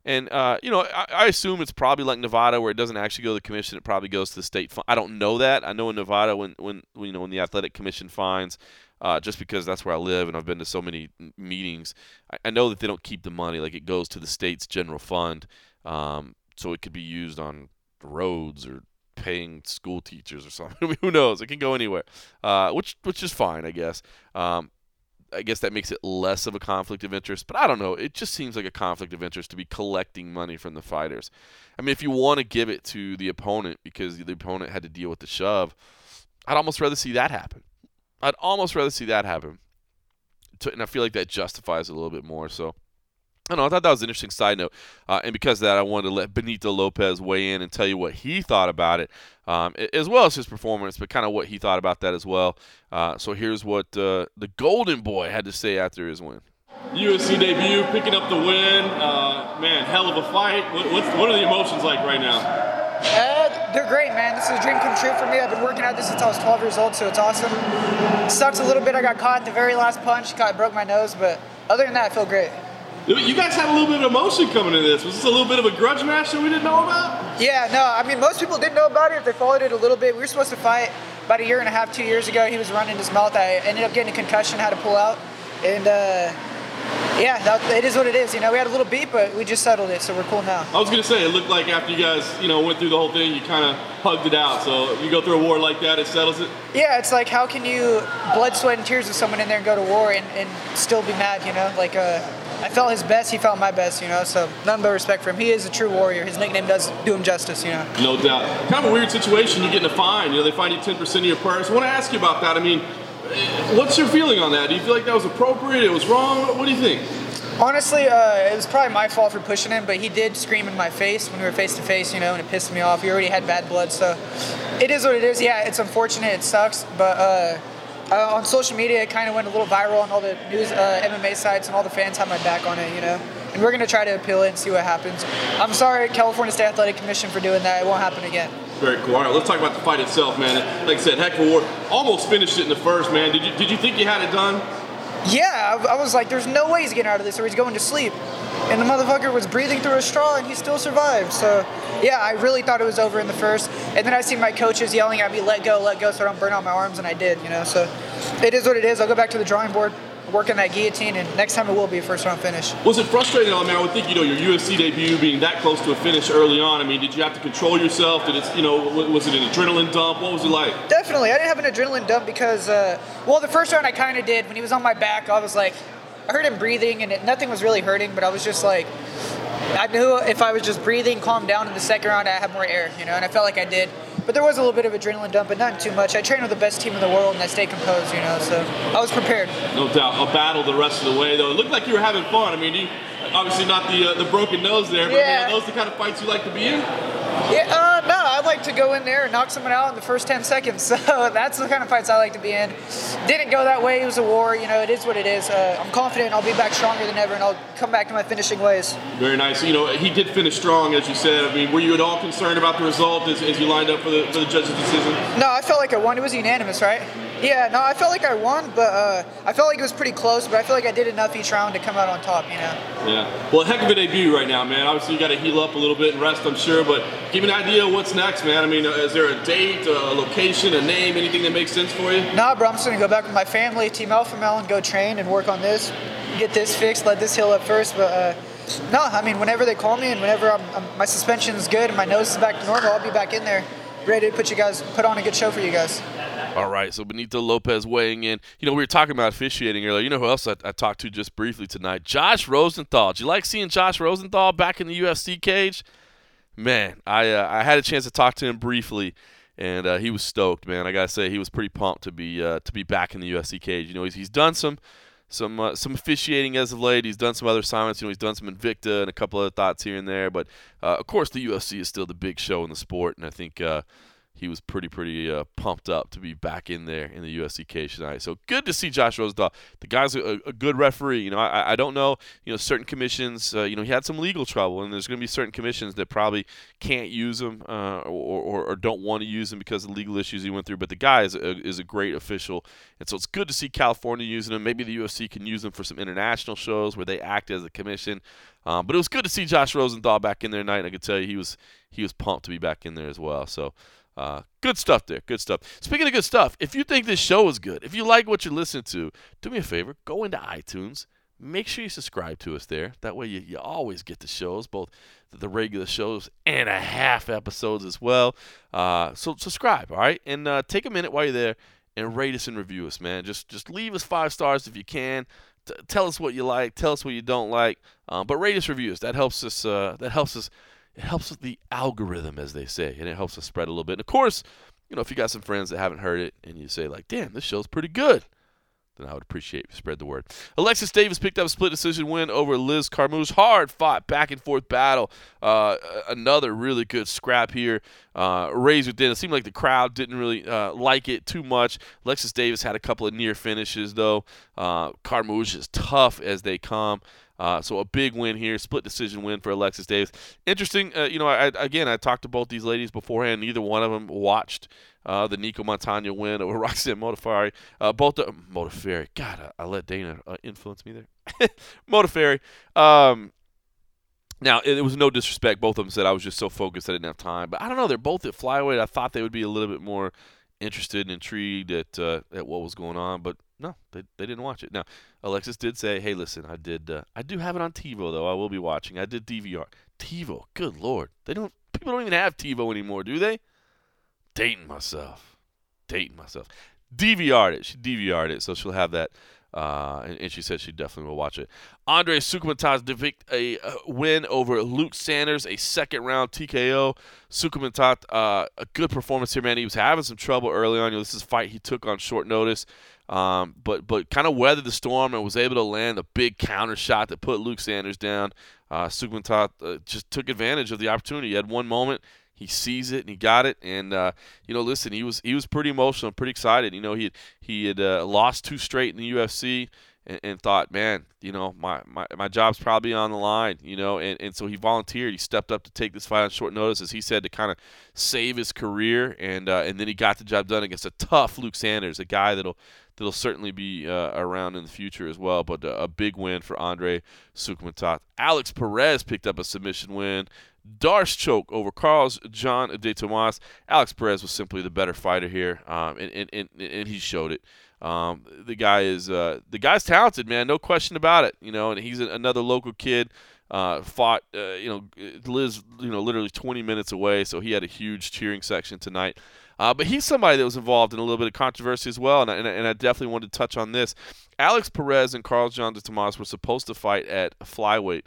And uh, you know, I, I, assume it's probably like Nevada, where it doesn't actually go to the commission; it probably goes to the state. Fund. I don't know that. I know in Nevada, when when you know when the athletic commission fines, uh, just because that's where I live and I've been to so many meetings. I, I, know that they don't keep the money; like it goes to the state's general fund, um, so it could be used on roads or paying school teachers or something. Who knows? It can go anywhere, uh, which which is fine, I guess. Um, I guess that makes it less of a conflict of interest, but I don't know. It just seems like a conflict of interest to be collecting money from the fighters. I mean, if you want to give it to the opponent because the opponent had to deal with the shove, I'd almost rather see that happen. I'd almost rather see that happen. And I feel like that justifies it a little bit more. So I don't know. I thought that was an interesting side note, uh, and because of that, I wanted to let Benito Lopez weigh in and tell you what he thought about it, um, as well as his performance, but kind of what he thought about that as well. Uh, so here's what uh, the Golden Boy had to say after his win. UFC debut, picking up the win. Uh, man, hell of a fight. What, what are the emotions like right now? They're great, man. This is a dream come true for me. I've been working at this since I was 12 years old, so it's awesome. It sucks a little bit. I got caught at the very last punch, got broke my nose, but other than that, I feel great. You guys had a little bit of emotion coming into this. Was this a little bit of a grudge match that we didn't know about? Yeah, no. I mean, most people didn't know about it if they followed it a little bit. We were supposed to fight about a year and a half, two years ago. He was running his mouth. I ended up getting a concussion, had to pull out, and uh, yeah, that, it is what it is. You know, we had a little beat, but we just settled it, so we're cool now. I was gonna say, it looked like after you guys, you know, went through the whole thing, you kind of hugged it out. So you go through a war like that, it settles it. Yeah, it's like how can you blood, sweat, and tears with someone in there and go to war and, and still be mad? You know, like uh, I felt his best, he felt my best. You know, so none but respect for him. He is a true warrior. His nickname does do him justice. You know. No doubt. Kind of a weird situation. You get in a fine. You know, they fined you 10% of your purse. I want to ask you about that. I mean, what's your feeling on that? Do you feel like that was appropriate? It was wrong? What do you think? Honestly, uh, it was probably my fault for pushing him, but he did scream in my face when we were face to face, you know, and it pissed me off. He already had bad blood, so it is what it is. Yeah, it's unfortunate, it sucks, but uh, uh, on social media, it kind of went a little viral on all the news uh, MMA sites, and all the fans had my back on it, you know. And we're gonna try to appeal it and see what happens. I'm sorry, California State Athletic Commission, for doing that. It won't happen again. Very cool. All right, let's talk about the fight itself, man. Like I said, heck of a war. Almost finished it in the first, man. Did you did you think you had it done? Yeah, I, I was like, there's no way he's getting out of this, or he's going to sleep. And the motherfucker was breathing through a straw, and he still survived. So, yeah, I really thought it was over in the first. And then I see my coaches yelling at me, "Let go, let go," so I don't burn out my arms, and I did. You know, so it is what it is. I'll go back to the drawing board working that guillotine, and next time it will be a first round finish. Was it frustrating? I mean, I would think you know your UFC debut being that close to a finish early on. I mean, did you have to control yourself? Did it, you know, was it an adrenaline dump? What was it like? Definitely, I didn't have an adrenaline dump because, uh, well, the first round I kind of did. When he was on my back, I was like, I heard him breathing, and it, nothing was really hurting, but I was just like. I knew if I was just breathing, calm down in the second round, I had more air, you know, and I felt like I did. But there was a little bit of adrenaline dump, but not too much. I trained with the best team in the world, and I stayed composed, you know, so I was prepared. No doubt. A battle the rest of the way, though. It looked like you were having fun. I mean, you, obviously not the uh, the broken nose there, but Yeah. I mean, are those the kind of fights you like to be in? Yeah, uh, no, I'd like to go in there and knock someone out in the first 10 seconds. So that's the kind of fights I like to be in. Didn't go that way. It was a war. You know, it is what it is. Uh, I'm confident I'll be back stronger than ever, and I'll come back to my finishing ways. Very nice. You know, he did finish strong, as you said. I mean, were you at all concerned about the result as, as you lined up for the, for the judge's decision? No, I felt like I won. It was unanimous, right? Yeah, no, I felt like I won, but uh, I felt like it was pretty close, but I feel like I did enough each round to come out on top, you know? Yeah. Well, a heck of a debut right now, man. Obviously, you got to heal up a little bit and rest, I'm sure. But give me an idea of what's next, man. I mean, uh, is there a date, a location, a name, anything that makes sense for you? Nah, bro, I'm just gonna go back with my family, Team Alpha Male, and go train and work on this, get this fixed, let this heal up first. But uh, no, I mean, whenever they call me and whenever I'm, I'm, my suspension is good and my nose is back to normal, I'll be back in there, ready to put you guys, put on a good show for you guys. All right, so Benito Lopez weighing in. You know, we were talking about officiating earlier. You know who else I, I talked to just briefly tonight? Josh Rosenthal. Do you like seeing Josh Rosenthal back in the UFC cage? Man, I uh, I had a chance to talk to him briefly, and uh, he was stoked. Man, I gotta say he was pretty pumped to be uh, to be back in the UFC cage. You know, he's, he's done some some uh, some officiating as of late. He's done some other assignments. You know, he's done some Invicta and a couple other thoughts here and there. But uh, of course, the UFC is still the big show in the sport, and I think uh, he was pretty pretty uh, pumped up to be back in there in the UFC cage tonight. So good to see Josh Rosenthal. The guy's a, a good referee. You know, I, I don't know. You know, certain commissions. Uh, you know, he had some legal trouble, and there's going to be certain commissions that probably can't use him uh, or, or, or don't want to use him because of legal issues he went through. But the guy is a, is a great official, and so it's good to see California using him. Maybe the UFC can use him for some international shows where they act as a commission. Um, but it was good to see Josh Rosenthal back in there tonight. And I could tell you he was he was pumped to be back in there as well. So. Uh, good stuff there. Good stuff. Speaking of good stuff, if you think this show is good, if you like what you're listening to, do me a favor, go into iTunes. Make sure you subscribe to us there. That way you, you always get the shows, both the, regular shows and a half episodes as well. Uh, so subscribe, all right? And uh, take a minute while you're there and rate us and review us, man. Just just leave us five stars if you can. T- tell us what you like. Tell us what you don't like. Um, but rate us, review us. That helps us. Uh, that helps us it helps with the algorithm, as they say, and it helps us spread a little bit. And of course, you know, if you got some friends that haven't heard it and you say like, "Damn, this show's pretty good," then I would appreciate spread the word. Alexis Davis picked up a split decision win over Liz Carmouche. Hard fought back and forth battle. Uh, another really good scrap here. Uh, Razor did. It seemed like the crowd didn't really uh, like it too much. Alexis Davis had a couple of near finishes though. Uh, Carmouche is tough as they come. Uh, so a big win here, split decision win for Alexis Davis. Interesting, uh, you know. I, again, I talked to both these ladies beforehand. Neither one of them watched uh, the Nicco Montaño win over Roxanne Modafferi. Uh, both the, Modafferi. God, I, I let Dana uh, influence me there. Modafferi. Um, now it, it, was no disrespect. Both of them said I was just so focused I didn't have time. But I don't know. They're both at flyweight. I thought they would be a little bit more interested and intrigued at uh, at what was going on, but no, they, they didn't watch it. Now, Alexis did say, "Hey, listen, I did uh, I do have it on TiVo though. I will be watching. I did DVR. TiVo. Good lord, they don't people don't even have TiVo anymore, do they? Dating myself, dating myself. DVR'd it. She DVR'd it, so she'll have that uh, and, and, she said she definitely will watch it. Andre Soukhamthath a uh, win over Luke Sanders, a second round TKO. Soukhamthath, uh, a good performance here, man. He was having some trouble early on. You know, this is a fight he took on short notice, um, but but kind of weathered the storm and was able to land a big counter shot that put Luke Sanders down. Uh, Soukhamthath uh, just took advantage of the opportunity. He had one moment he sees it and he got it. And uh, you know, listen, he was he was pretty emotional, pretty excited. You know, he had, he had uh, lost two straight in the UFC. And, and, thought, man, you know, my, my, my job's probably on the line, you know, and, and so he volunteered. He stepped up to take this fight on short notice, as he said, to kind of save his career, and uh, and then he got the job done against a tough Luke Sanders, a guy that'll that'll certainly be uh, around in the future as well. But a, a big win for Andre Soukhamthath. Alex Perez picked up a submission win Darce choke over Carls John de Tomas. Alex Perez was simply the better fighter here, um, and, and, and, and, he showed it. Um, the guy is uh, the guy's talented, man, no question about it. You know, and he's another local kid. Uh, fought, uh, you know, lives, you know, literally 20 minutes away, so he had a huge cheering section tonight. Uh, but he's somebody that was involved in a little bit of controversy as well, and I, and I, definitely wanted to touch on this. Alex Perez and Carls John de Tomas were supposed to fight at flyweight.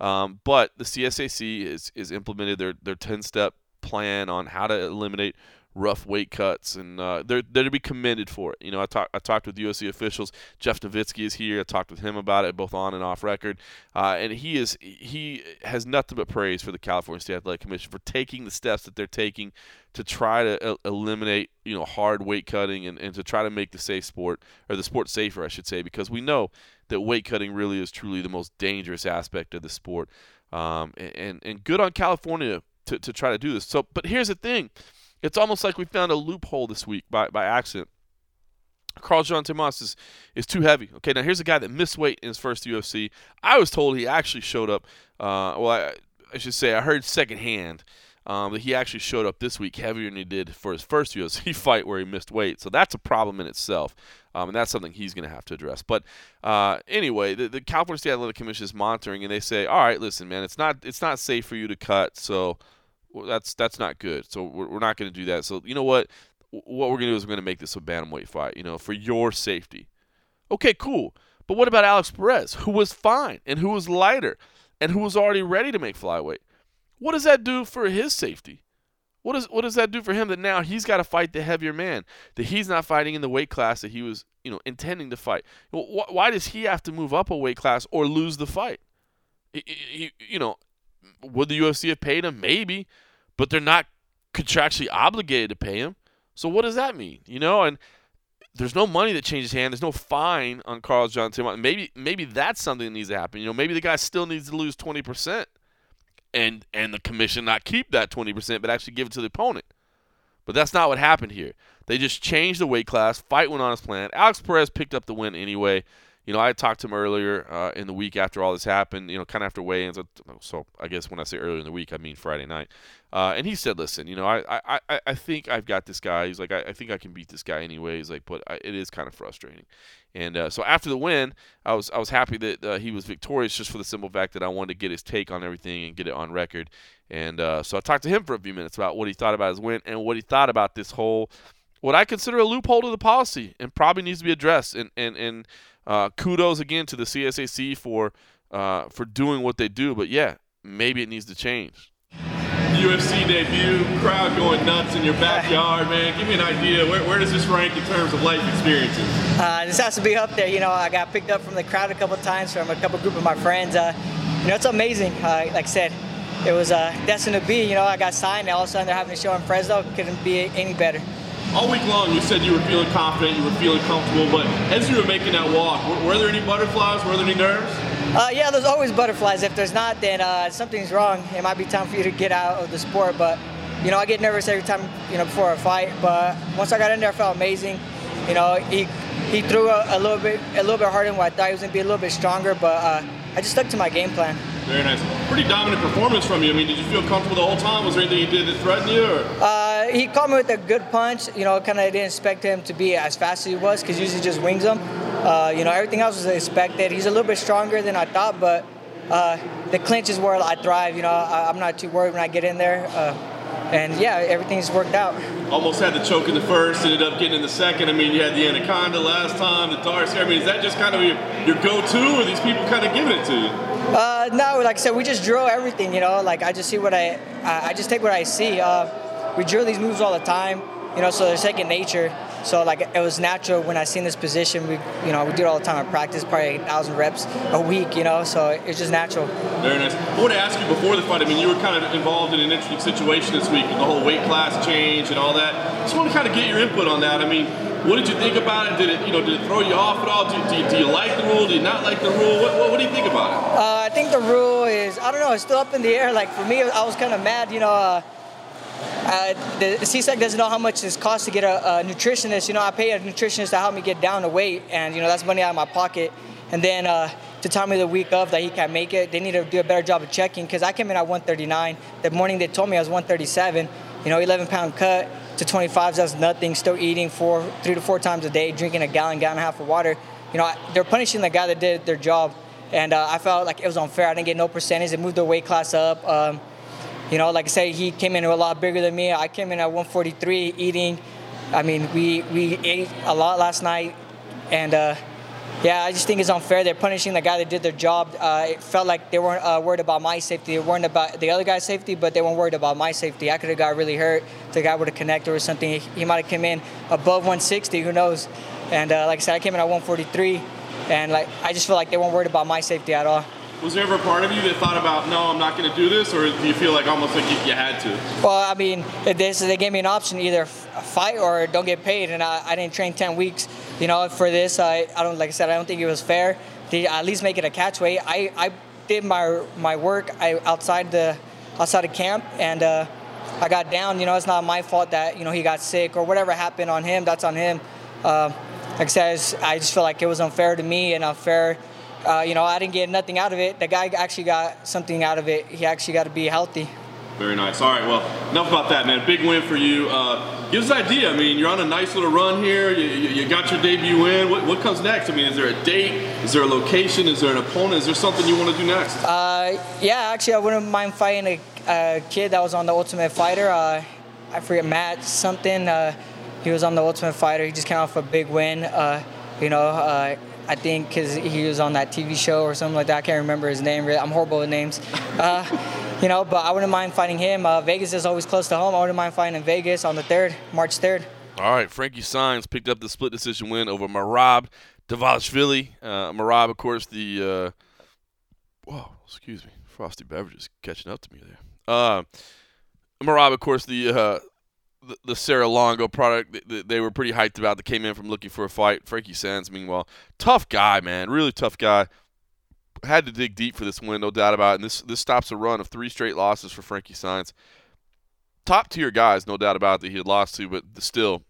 Um, but the CSAC is, is implemented their, their 10 step plan on how to eliminate rough weight cuts, and uh, they're they're to be commended for it. You know, I talked I talked with UFC officials. Jeff Novitzky is here. I talked with him about it, both on and off record, uh, and he is he has nothing but praise for the California State Athletic Commission for taking the steps that they're taking to try to el- eliminate you know hard weight cutting and, and to try to make the safe sport or the sport safer, I should say, because we know that weight cutting really is truly the most dangerous aspect of the sport. Um, and, and good on California to, to try to do this. So, but here's the thing. It's almost like we found a loophole this week by, by accident. Carl John Tomas is, is too heavy. Okay, now here's a guy that missed weight in his first UFC. I was told he actually showed up. Uh, well, I, I should say I heard secondhand um, that he actually showed up this week heavier than he did for his first UFC fight where he missed weight. So that's a problem in itself, um, and that's something he's going to have to address. But uh, anyway, the, the California State Athletic Commission is monitoring, and they say, "All right, listen, man, it's not it's not safe for you to cut, so well, that's that's not good. So we're, we're not going to do that. So you know what? What we're going to do is we're going to make this a bantamweight fight, you know, for your safety. Okay, cool. But what about Alex Perez, who was fine and who was lighter and who was already ready to make flyweight? What does that do for his safety? What does what does that do for him that now he's got to fight the heavier man that he's not fighting in the weight class that he was you know intending to fight? Why does he have to move up a weight class or lose the fight? He, he, you know, would the UFC have paid him? Maybe, but they're not contractually obligated to pay him. So what does that mean? You know, and there's no money that changes hands. There's no fine on Carlos John Tim. Maybe maybe that's something that needs to happen. You know, maybe the guy still needs to lose 20 percent and and the commission not keep that 20% but actually give it to the opponent. But that's not what happened here. They just changed the weight class. Fight went on as planned. Alex Perez picked up the win anyway. You know, I talked to him earlier uh, in the week after all this happened. You know, kind of after weigh-ins. So I guess when I say earlier in the week, I mean Friday night. Uh, and he said, "Listen, you know, I, I, I, think I've got this guy. He's like, I, I think I can beat this guy anyway. He's like, but I, it is kind of frustrating." And uh, so after the win, I was I was happy that uh, he was victorious, just for the simple fact that I wanted to get his take on everything and get it on record. And uh, so I talked to him for a few minutes about what he thought about his win and what he thought about this whole, what I consider a loophole to the policy, and probably needs to be addressed. And and and uh, kudos again to the CSAC for uh, for doing what they do. But yeah, maybe it needs to change. UFC debut, crowd going nuts in your backyard, man. Give me an idea. Where, where does this rank in terms of life experiences? Uh, this has to be up there. You know, I got picked up from the crowd a couple times from a couple group of my friends. Uh, you know, it's amazing. Uh, like I said, it was uh, destined to be. You know, I got signed. All of a sudden, they're having a show in Fresno. Couldn't be any better. All week long, you said you were feeling confident, you were feeling comfortable, but as you were making that walk, were, were there any butterflies? Were there any nerves? Uh, yeah, there's always butterflies. If there's not, then uh, something's wrong. It might be time for you to get out of the sport. But you know, I get nervous every time you know before a fight. But once I got in there, I felt amazing. You know, he he threw a, a little bit a little bit harder than what I thought he was gonna be a little bit stronger. But uh, I just stuck to my game plan. Very nice. Pretty dominant performance from you. I mean, did you feel comfortable the whole time? Was there anything he did that threatened you? Or? Uh, he caught me with a good punch. You know, kind of didn't expect him to be as fast as he was because usually just wings him. Uh, you know, everything else was expected. He's a little bit stronger than I thought, but uh, the clinch is where I thrive. You know, I, am not too worried when I get in there. Uh, and yeah, everything's worked out. Almost had the choke in the first, ended up getting in the second. I mean, you had the anaconda last time, the Darcy. I mean, is that just kind of your, your go-to, or these people kind of giving it to you? Uh, no, like I said, we just drill everything. You know, like I just see what I, I just take what I see. Uh, we drill these moves all the time. You know, so they're second nature. So like it was natural when I seen this position. We, you know, we do it all the time. I practice probably a thousand reps a week. You know, so it's just natural. Very nice. I want to ask you before the fight. I mean, you were kind of involved in an interesting situation this week, with the whole weight class change and all that. Just want to kind of get your input on that. I mean, what did you think about it? Did it, you know, did it throw you off at all? Do, do, do you like the rule? Do you not like the rule? What, what, what do you think about it? Uh, I think the rule is, I don't know, it's still up in the air. Like for me, I was kind of mad. You know. Uh, uh, the CSAC doesn't know how much it costs to get a, a, nutritionist. You know, I pay a nutritionist to help me get down to weight, and you know that's money out of my pocket. And then uh, to tell me the week of that he can't make it, they need to do a better job of checking because I came in at 139. The morning they told me I was 137. You know, 11 pound cut to 25s, that's nothing. Still eating four, three to four times a day, drinking a gallon, gallon and a half of water. You know, they're punishing the guy that did their job, and uh, I felt like it was unfair. I didn't get no percentage. They moved the weight class up. Um, you know, like I said, he came in a lot bigger than me. I came in at 143 eating. I mean, we, we ate a lot last night. And uh, yeah, I just think it's unfair. They're punishing the guy that did their job. Uh, it felt like they weren't uh, worried about my safety. They weren't about the other guy's safety, but they weren't worried about my safety. I could have got really hurt. The guy would have connected or something. He might have come in above 160. Who knows? And uh, like I said, I came in at 143, and like I just feel like they weren't worried about my safety at all. Was there ever a part of you that thought about, no, I'm not going to do this, or do you feel like almost like you, you had to? Well, I mean, this they gave me an option either fight or don't get paid, and I, I didn't train 10 weeks. You know, for this, I, I don't like I said, I don't think it was fair. To at least make it a catch weight. I, I did my my work I, outside the outside of camp, and uh, I got down. You know, it's not my fault that you know he got sick or whatever happened on him. That's on him. Uh, like I said, I just feel like it was unfair to me and unfair uh, you know, I didn't get nothing out of it. The guy actually got something out of it. He actually got to be healthy. Very nice. All right, well, enough about that, man. Big win for you. Uh, give us an idea. I mean, you're on a nice little run here. You, you, got your debut win. What, what, comes next? I mean, is there a date? Is there a location? Is there an opponent? Is there something you want to do next? Uh, yeah, actually, I wouldn't mind fighting a, a kid that was on the Ultimate Fighter. Uh, I forget Matt something. Uh, he was on the Ultimate Fighter. He just came off a big win. Uh, you know, uh, I think because he was on that TV show or something like that. I can't remember his name. I'm horrible with names. Uh, you know, but I wouldn't mind fighting him. Uh, Vegas is always close to home. I wouldn't mind fighting in Vegas on the 3rd, March 3rd. All right, Frankie Saenz picked up the split decision win over Merab Dvalishvili. Uh, Merab, of course, the uh, whoa, excuse me, frosty beverages catching up to me there. Uh, Merab, of course, the uh, the, the Serra Longo product they, they were pretty hyped about that came in from looking for a fight. Frankie Saenz, meanwhile, tough guy, man, really tough guy. Had to dig deep for this win, no doubt about it. And this this stops a run of three straight losses for Frankie Saenz. Top tier guys, no doubt about it, that he had lost to, but still,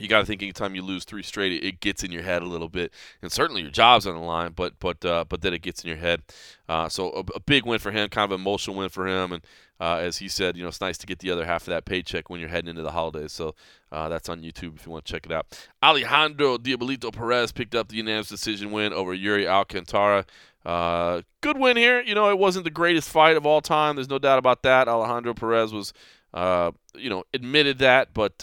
you got to think anytime you lose three straight, it, gets in your head a little bit, and certainly your job's on the line. But but uh, but then it gets in your head. Uh, so a, a, big win for him, kind of emotional win for him, and uh, as he said, you know, it's nice to get the other half of that paycheck when you're heading into the holidays. So uh, that's on YouTube if you want to check it out. Alejandro Diablito Perez picked up the unanimous decision win over Yuri Alcantara. Uh, good win here. You know, it wasn't the greatest fight of all time. There's no doubt about that. Alejandro Perez was, uh, you know, admitted that, but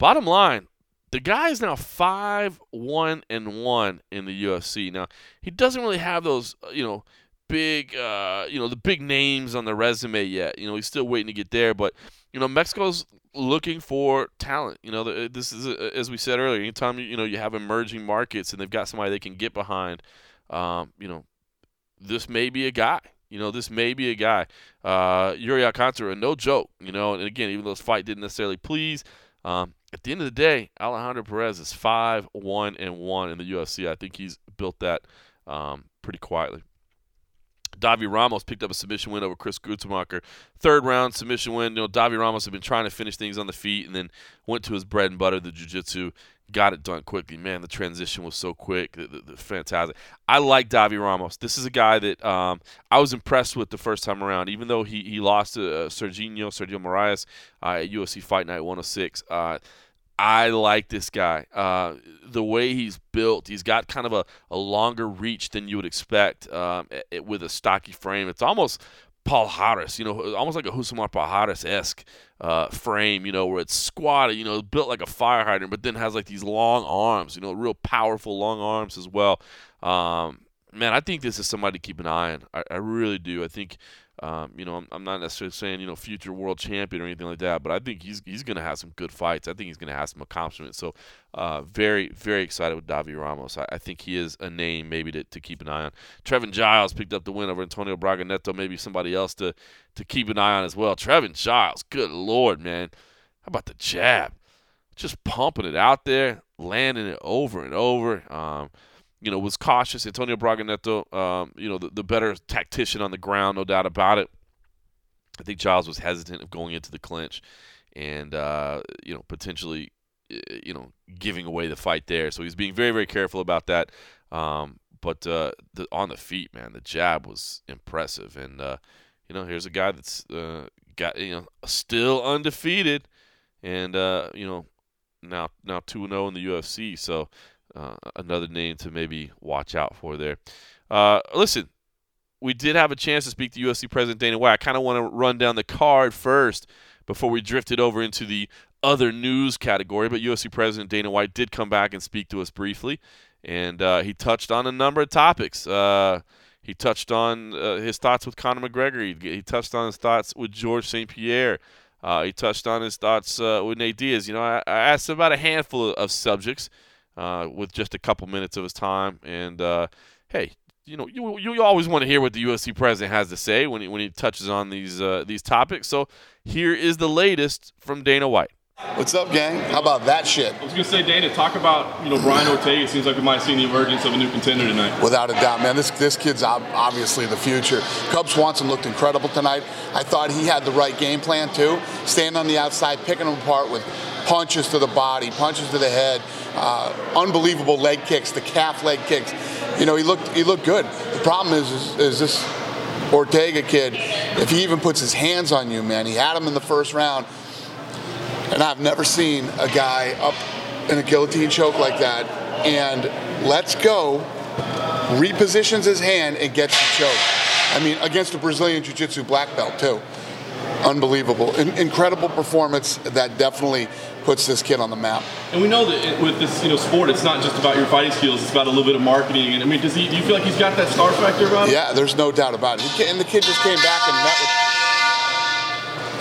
Bottom line, the guy is now five one and one in the UFC. Now he doesn't really have those uh, you know big, uh, you know, the big names on the resume yet. You know, he's still waiting to get there. But you know, Mexico's looking for talent. You know, this is uh, as we said earlier. Anytime you, know you have emerging markets and they've got somebody they can get behind, um, you know, this may be a guy. You know, this may be a guy. Uh, Yuri Alcantara, no joke. You know, and again, even though this fight didn't necessarily please, um, at the end of the day, Alejandro Perez is five one and one in the UFC. I think he's built that um, pretty quietly. Davi Ramos picked up a submission win over Chris Gruetzemacher. Third round submission win. You know, Davi Ramos had been trying to finish things on the feet and then went to his bread and butter, the jiu-jitsu, got it done quickly. Man, the transition was so quick. The, the, the fantastic. I like Davi Ramos. This is a guy that um, I was impressed with the first time around, even though he, he lost to uh, Serginho, Sergio Moraes uh, at UFC Fight Night 106. Uh, I like this guy. Uh, the way he's built, he's got kind of a, a longer reach than you would expect um, it, with a stocky frame. It's almost Palhares, you know, almost like a Rousimar Palhares esque uh, frame, you know, where it's squatted, you know, built like a fire hydrant, but then has like these long arms, you know, real powerful long arms as well. Um, man, I think this is somebody to keep an eye on. I, I really do. I think um, you know, I'm, I'm, not necessarily saying you know future world champion or anything like that, but I think he's he's going to have some good fights. I think he's going to have some accomplishments. So, uh, very very excited with Davi Ramos. I, I, think he is a name maybe to, to keep an eye on. Trevin Giles picked up the win over Antonio Braga Neto. Maybe somebody else to to keep an eye on as well. Trevin Giles, good lord, man, how about the jab? Just pumping it out there, landing it over and over. Um, you know, was cautious. Antonio Braga Neto, um, you know, the, the better tactician on the ground, no doubt about it. I think Giles was hesitant of going into the clinch and, uh, you know, potentially, you know, giving away the fight there. So he's being very, very careful about that. Um, but uh, the, on the feet, man, the jab was impressive. And, uh, you know, here's a guy that's uh, got, you know, still undefeated and, uh, you know, now now 2 0 in the UFC. So uh, another name to maybe watch out for there. Uh, listen, we did have a chance to speak to UFC President Dana White. I kind of want to run down the card first before we drifted over into the other news category. But UFC President Dana White did come back and speak to us briefly, and uh, he touched on a number of topics. Uh, he touched on uh, his thoughts with Conor McGregor. He, he, touched on his thoughts with George St. Pierre. Uh, he touched on his thoughts with Nate Diaz. You know, I, I asked about a handful of subjects uh, with just a couple minutes of his time. And uh, hey, you know, you, you always want to hear what the UFC president has to say when he, when he touches on these uh, these topics. So here is the latest from Dana White. What's up, gang? How about that shit? I was gonna say, Dana, talk about you know Brian Ortega. It seems like we might have seen the emergence of a new contender tonight. Without a doubt, man. This this kid's obviously the future. Cub Swanson looked incredible tonight. I thought he had the right game plan too. Standing on the outside, picking him apart with punches to the body, punches to the head, uh, unbelievable leg kicks, the calf leg kicks. You know, he looked he looked good. The problem is, is, is this Ortega kid. If he even puts his hands on you, man, he had him in the first round, and I've never seen a guy up in a guillotine choke like that. And let's go, repositions his hand and gets the choke. I mean, against a Brazilian Jiu-Jitsu black belt too. Unbelievable, In- incredible performance that definitely puts this kid on the map. And we know that with this, you know, sport, it's not just about your fighting skills; it's about a little bit of marketing. And I mean, does he? Do you feel like he's got that star factor about him? Yeah, there's no doubt about it. And the kid just came back and met with.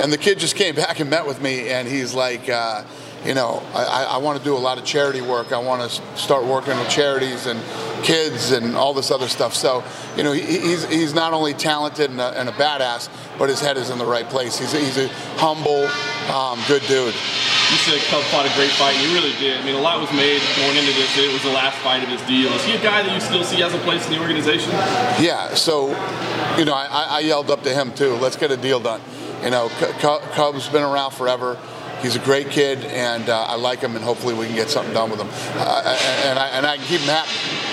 And the kid just came back and met with me, and he's like. Uh, you know, I, I want to do a lot of charity work. I want to start working with charities and kids and all this other stuff. So, you know, he, he's, he's not only talented and a, and a, badass, but his head is in the right place. He's a, he's a humble, um, good dude. You said Cub fought a great fight, and he really did. I mean, a lot was made going into this. It was the last fight of his deal. Is he a guy that you still see has a place in the organization? Yeah. So, you know, I, I yelled up to him too. Let's get a deal done. You know, Cub's been around forever he's a great kid, and uh, I like him, and hopefully we can get something done with him. Uh, and, I, and I can keep him happy.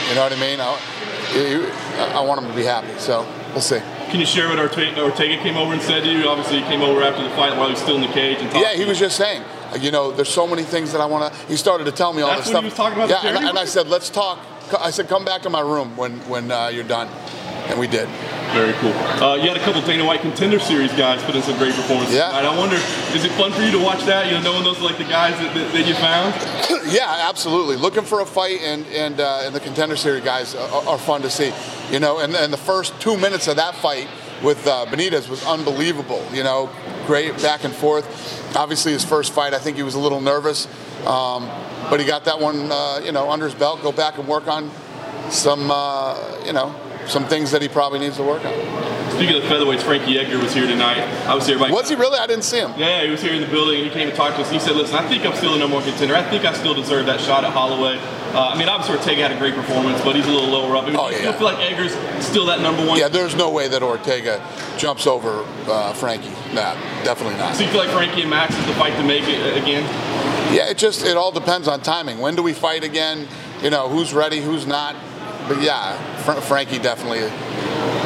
You know what I mean? I, I want him to be happy. So we'll see. Can you share what Ortega came over and said to you? Obviously, he came over after the fight while he was still in the cage and Yeah, he was just saying, you know, there's so many things that I want to. He started to tell me all That's this stuff. He was talking about yeah, and, and, I said, let's talk. I said, come back to my room when when uh, you're done, and we did. Very cool. Uh, you had a couple Dana White Contender Series guys put in some great performances Yeah. tonight. I wonder, is it fun for you to watch that? You know, knowing those are like the guys that, that, that you found. Yeah, absolutely. Looking for a fight, and and, uh, and the contender series guys are, are fun to see. You know, and, and the first two minutes of that fight with uh, Benitez was unbelievable. You know, great back and forth. Obviously, his first fight, I think he was a little nervous, um, but he got that one, uh, you know, under his belt. Go back and work on some, uh, you know, some things that he probably needs to work on. Speaking of the featherweights, Frankie Edgar was here tonight. Obviously, everybody. Was he really? I didn't see him. Yeah, he was here in the building. And he came and talked to us. He said, "Listen, I think I'm still a number one contender. I think I still deserve that shot at Holloway. Uh, I mean, obviously Ortega had a great performance, but he's a little lower up. I mean, Oh, yeah. still feel like Edgar's still that number one? Yeah, there's no way that Ortega jumps over uh, Frankie. Nah, definitely not. So you feel like Frankie and Max is the fight to make it uh, again? Yeah, it just it all depends on timing. When do we fight again? You know, who's ready, who's not. But yeah, Fr- Frankie definitely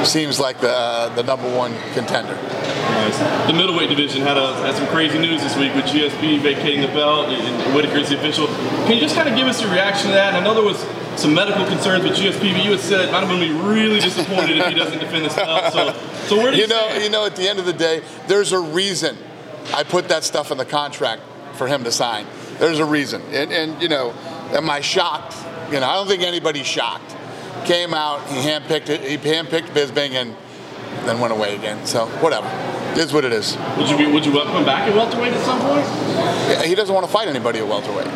seems like the uh, the number one contender. Nice. The middleweight division had, a, had some crazy news this week with GSP vacating the belt and, and Whittaker's the official. Can you just kind of give us your reaction to that? I know there was some medical concerns with GSP, but you had said I'm going to be really disappointed if he doesn't defend this belt. So, so where do you, You know, stand? you know, at the end of the day, there's a reason I put that stuff in the contract for him to sign. There's a reason, and and you know, am I shocked? You know, I don't think anybody's shocked. Came out, he handpicked it. He handpicked Bisping, and then went away again. So whatever, it is what it is. Would you be, would you come back at welterweight at some point? Yeah, He doesn't want to fight anybody at welterweight.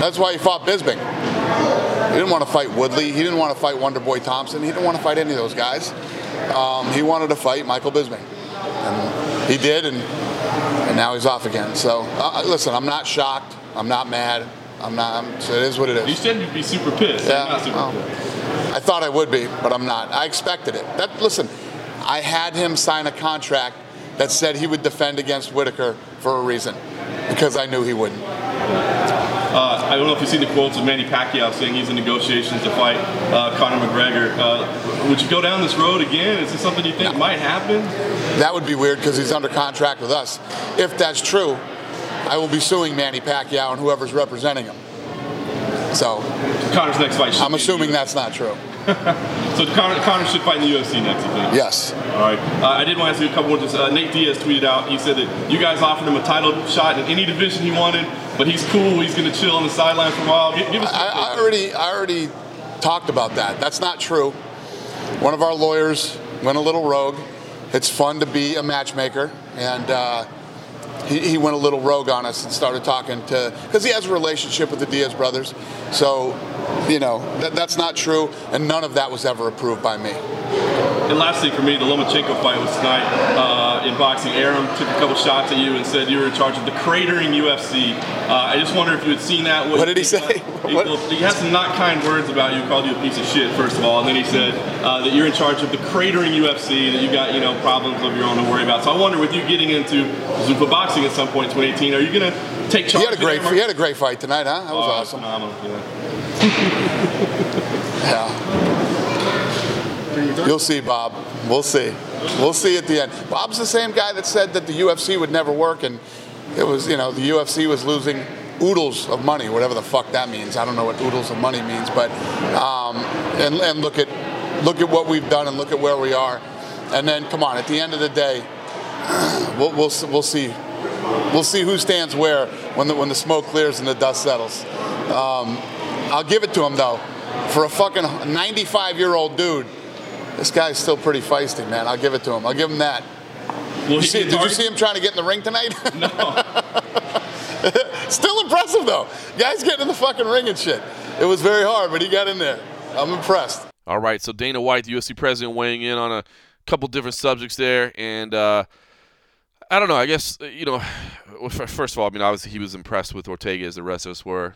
That's why he fought Bisping. He didn't want to fight Woodley. He didn't want to fight Wonder Boy Thompson. He didn't want to fight any of those guys. Um, he wanted to fight Michael Bisping, and he did, and and now he's off again. So uh, listen, I'm not shocked. I'm not mad. I'm not. I'm, so it is what it is. You said you'd be super pissed. Yeah, super pissed. I thought I would be, but I'm not. I expected it. That listen, I had him sign a contract that said he would defend against Whittaker for a reason, because I knew he wouldn't. Uh, I don't know if you've seen the quotes of Manny Pacquiao saying he's in negotiations to fight uh, Conor McGregor. Uh, would you go down this road again? Is this something you think might happen? That would be weird because he's under contract with us. If that's true, I will be suing Manny Pacquiao and whoever's representing him. So Conor's next fight. should I'm be in the assuming that's not true. So Conor, Conor should fight in the UFC next, you think? Yes. All right. Uh, I did want to ask you a couple more. Just uh, Nate Diaz tweeted out. He said that you guys offered him a title shot in any division he wanted, but he's cool. He's going to chill on the sideline for a while. Give, give us. I, I already I already talked about that. That's not true. One of our lawyers went a little rogue. It's fun to be a matchmaker, and uh, he, he went a little rogue on us and started talking to because he has a relationship with the Diaz brothers. So, you know, that, that's not true, and none of that was ever approved by me. And lastly, for me, the Lomachenko fight was tonight uh, in boxing. Arum took a couple shots at you and said you were in charge of the cratering UFC. Uh, I just wonder if you had seen that. What did he say? He, What? had some not kind words about you. Called you a piece of shit, first of all, and then he said uh, that you're in charge of the cratering UFC. That you got you know problems of your own to worry about. So I wonder, with you getting into Zuffa boxing at some point in 2018, are you going to take charge? He had a great he had a great fight tonight, huh? That was Oh, awesome. Phenomenal. Yeah. Yeah. You'll see, Bob. We'll see. We'll see at the end. Bob's the same guy that said that the UFC would never work, and it was, you know, the UFC was losing oodles of money, whatever the fuck that means. I don't know what oodles of money means, but um, and, and look at look at what we've done and look at where we are, and then come on. At the end of the day, we'll we'll, we'll see we'll see who stands where when the when the smoke clears and the dust settles. Um, I'll give it to him though. For a fucking 95 year old dude, this guy's still pretty feisty, man. I'll give it to him. I'll give him that. Will You see, be did you see him trying to get in the ring tonight? No. still impressive though. Guy's getting in the fucking ring and shit. It was very hard, but he got in there. I'm impressed. All right, so Dana White, the UFC president, weighing in on a couple different subjects there, and uh, I don't know. I guess uh, you know. First of all, I mean, obviously he was impressed with Ortega as the rest of us were.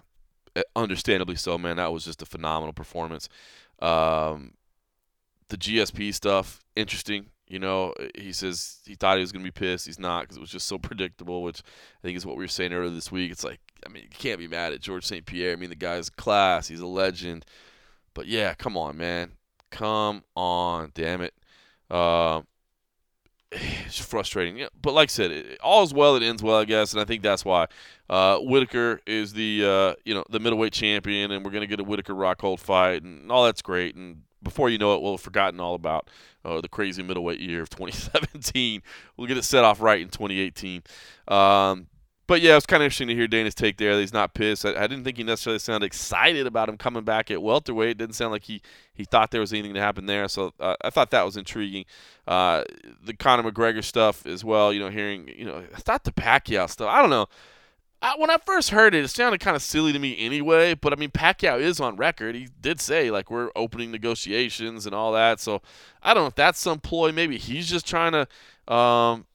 Uh, Understandably so, man. That was just a phenomenal performance. Um, the GSP stuff, interesting. You know, he says he thought he was going to be pissed. He's not because it was just so predictable, which I think is what we were saying earlier this week. It's like, I mean, you can't be mad at George St. Pierre. I mean, the guy's class. He's a legend. But yeah, come on, man. Come on, damn it. Uh, it's frustrating. Yeah, but like I said, it, all is well. It ends well, I guess, and I think that's why uh, Whittaker is the uh, you know the middleweight champion, and we're gonna get a Whittaker Rockhold fight, and all that's great. And before you know it, we'll have forgotten all about uh, the crazy middleweight year of 2017. We'll get it set off right in 2018. Um, but yeah, it was kind of interesting to hear Dana's take there. He's not pissed. I, I, didn't think he necessarily sounded excited about him coming back at welterweight. It didn't sound like he, he thought there was anything to happen there. So uh, I thought that was intriguing. Uh, the Conor McGregor stuff as well. You know, hearing you know, I thought the Pacquiao stuff. I don't know. I, when I first heard it, it sounded kind of silly to me anyway. But I mean, Pacquiao is on record. He did say like we're opening negotiations and all that. So I don't know if that's some ploy. Maybe he's just trying to, um,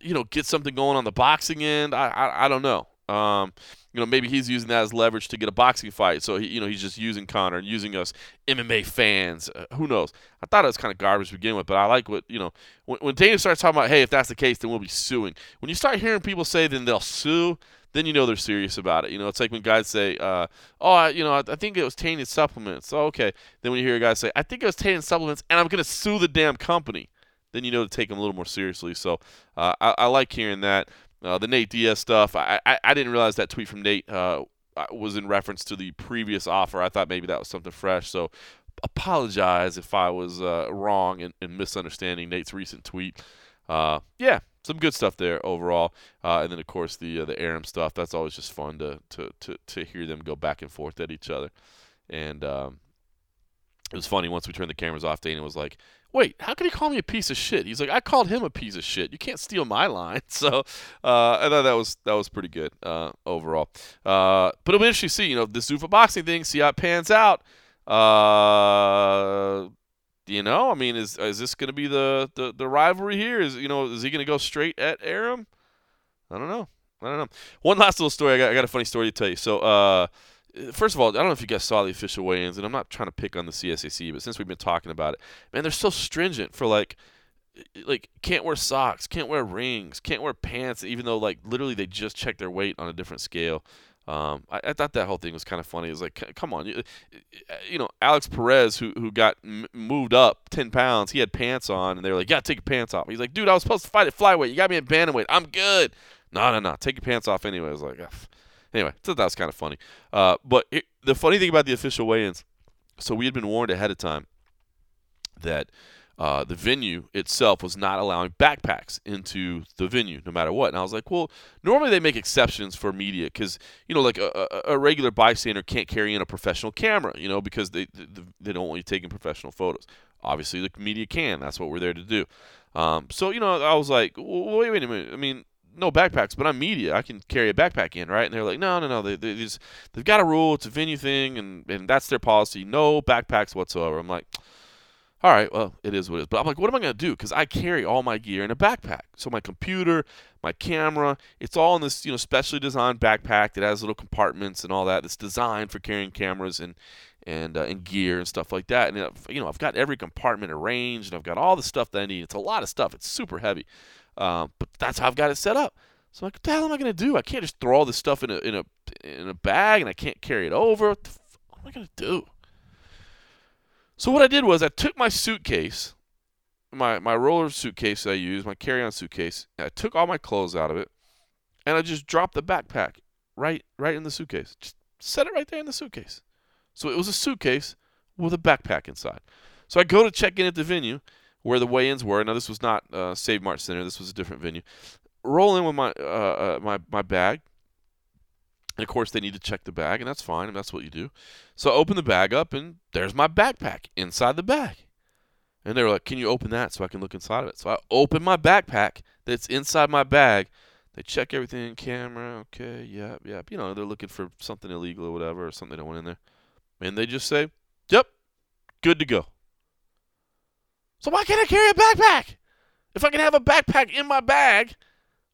you know, get something going on the boxing end. I I, I don't know. Um, you know, maybe he's using that as leverage to get a boxing fight. So he, you know, he's just using Conor and using us MMA fans. Uh, who knows? I thought it was kind of garbage to begin with, but I like what you know. When, when Dana starts talking about, hey, if that's the case, then we'll be suing. When you start hearing people say, then they'll sue then you know they're serious about it. You know, it's like when guys say, uh, "Oh, I, you know, I, I think it was tainted supplements." Oh, okay. Then when you hear a guy say, "I think it was tainted supplements," and I'm going to sue the damn company, then you know to take them a little more seriously. So uh, I, I, like hearing that. Uh, the Nate Diaz stuff. I, I, didn't realize that tweet from Nate uh, was in reference to the previous offer. I thought maybe that was something fresh. So apologize if I was uh, wrong in misunderstanding Nate's recent tweet. Uh, yeah, some good stuff there overall. Uh, and then of course the uh, the Arum stuff. That's always just fun to, to to to hear them go back and forth at each other. And um, it was funny once we turned the cameras off. Dana was like, "Wait, how could he call me a piece of shit?" He's like, "I called him a piece of shit. You can't steal my line." So uh, I thought that was that was pretty good uh, overall. Uh, but it'll be interesting to see, you know, the Zuffa boxing thing. See how it pans out. Uh, you know, I mean, is is this going to be the, the the rivalry here? Is you know, is he going to go straight at Arum? I don't know. I don't know. One last little story. I got, I got a funny story to tell you. So, uh, first of all, I don't know if you guys saw the official weigh-ins, and I'm not trying to pick on the CSAC, but since we've been talking about it, man, they're so stringent for like, like can't wear socks, can't wear rings, can't wear pants, even though like literally they just check their weight on a different scale. Um, I, I, thought that whole thing was kind of funny. It was like, come on, you, you know, Alex Perez, who who got m- moved up ten pounds, he had pants on, and they were like, "Yeah, take your pants off." He's like, "Dude, I was supposed to fight at flyweight. You got me at bantamweight. I'm good." No, no, no. Take your pants off anyway. I was like, Ugh. anyway, thought that was kind of funny. Uh, but it, the funny thing about the official weigh-ins, so we had been warned ahead of time that uh, the venue itself was not allowing backpacks into the venue no matter what. And I was like, well, normally they make exceptions for media because, you know, like a, a, regular bystander can't carry in a professional camera, you know, because they, they don't want you taking professional photos. Obviously, the media can. That's what we're there to do. Um, so, you know, I was like, well, wait, wait a minute. I mean, no backpacks, but I'm media. I can carry a backpack in, right? And they're like, no, no, no. They, they just, they've got a rule. It's a venue thing, and, and that's their policy. No backpacks whatsoever. I'm like, all right, well, it is what it is. But I'm like, what am I going to do? Because I carry all my gear in a backpack. So my computer, my camera, it's all in this, you know, specially designed backpack that has little compartments and all that. It's designed for carrying cameras and and uh, and gear and stuff like that. And uh, you know, I've got every compartment arranged, and I've got all the stuff that I need. It's a lot of stuff. It's super heavy, um, but that's how I've got it set up. So I'm like, what the hell am I going to do? I can't just throw all this stuff in a in a in a bag, and I can't carry it over. What, the f- what am I going to do? So what I did was I took my suitcase, my my roller suitcase that I use, my carry-on suitcase, I took all my clothes out of it, and I just dropped the backpack right right in the suitcase. Just set it right there in the suitcase. So it was a suitcase with a backpack inside. So I go to check in at the venue where the weigh-ins were. Now this was not uh, Save Mart Center. This was a different venue. Roll in with my uh, uh, my my bag. And of course, they need to check the bag, and that's fine, and that's what you do. So I open the bag up, and there's my backpack inside the bag. And they were like, Can you open that so I can look inside of it? So I open my backpack that's inside my bag. They check everything camera. Okay, yep, yep. You know, they're looking for something illegal or whatever, or something they don't want in there. And they just say, Yep, good to go. So why can't I carry a backpack? If I can have a backpack in my bag,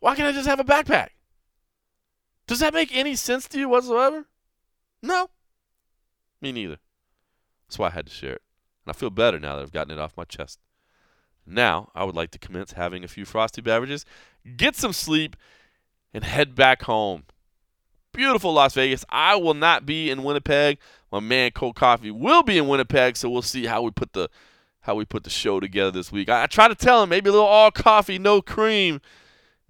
why can't I just have a backpack? Does that make any sense to you whatsoever? No. Me neither. That's why I had to share it. And I feel better now that I've gotten it off my chest. Now, I would like to commence having a few frosty beverages, get some sleep, and head back home. Beautiful Las Vegas. I will not be in Winnipeg. My man Cold Coffee will be in Winnipeg, so we'll see how we put the how we put the show together this week. I, I try to tell him maybe a little all coffee, no cream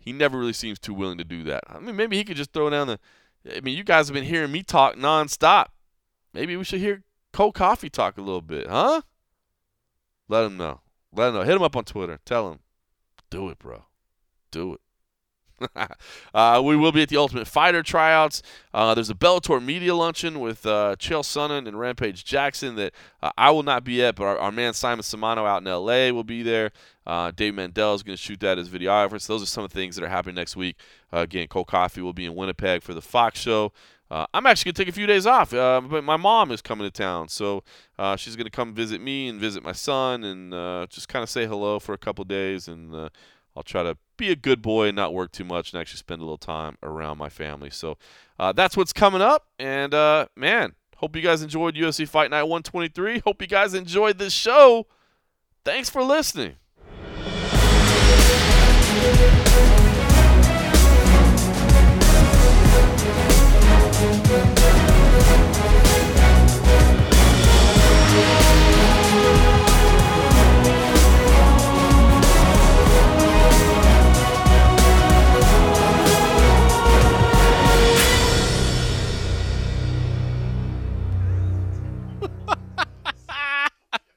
he never really seems too willing to do that. I mean, maybe he could just throw down the. I mean, you guys have been hearing me talk nonstop. Maybe we should hear Cold Coffee talk a little bit, huh? Let him know. Let him know. Hit him up on Twitter. Tell him, do it, bro. Do it. uh, we will be at the Ultimate Fighter tryouts. Uh, there's a Bellator media luncheon with uh, Chael Sonnen and Rampage Jackson that uh, I will not be at, but our, our, man Simon Samano out in LA will be there. Uh, Dave Mandel is going to shoot that as videographer. So those are some of the things that are happening next week. Uh, again, Cole Coffee will be in Winnipeg for the Fox show. Uh, I'm actually going to take a few days off, uh, but my mom is coming to town. So uh, she's going to come visit me and visit my son and just kind of say hello for a couple days. And I'll try to be a good boy and not work too much and actually spend a little time around my family. So uh, that's what's coming up. And uh, man, hope you guys enjoyed UFC Fight Night 123. Hope you guys enjoyed this show. Thanks for listening. Thank you.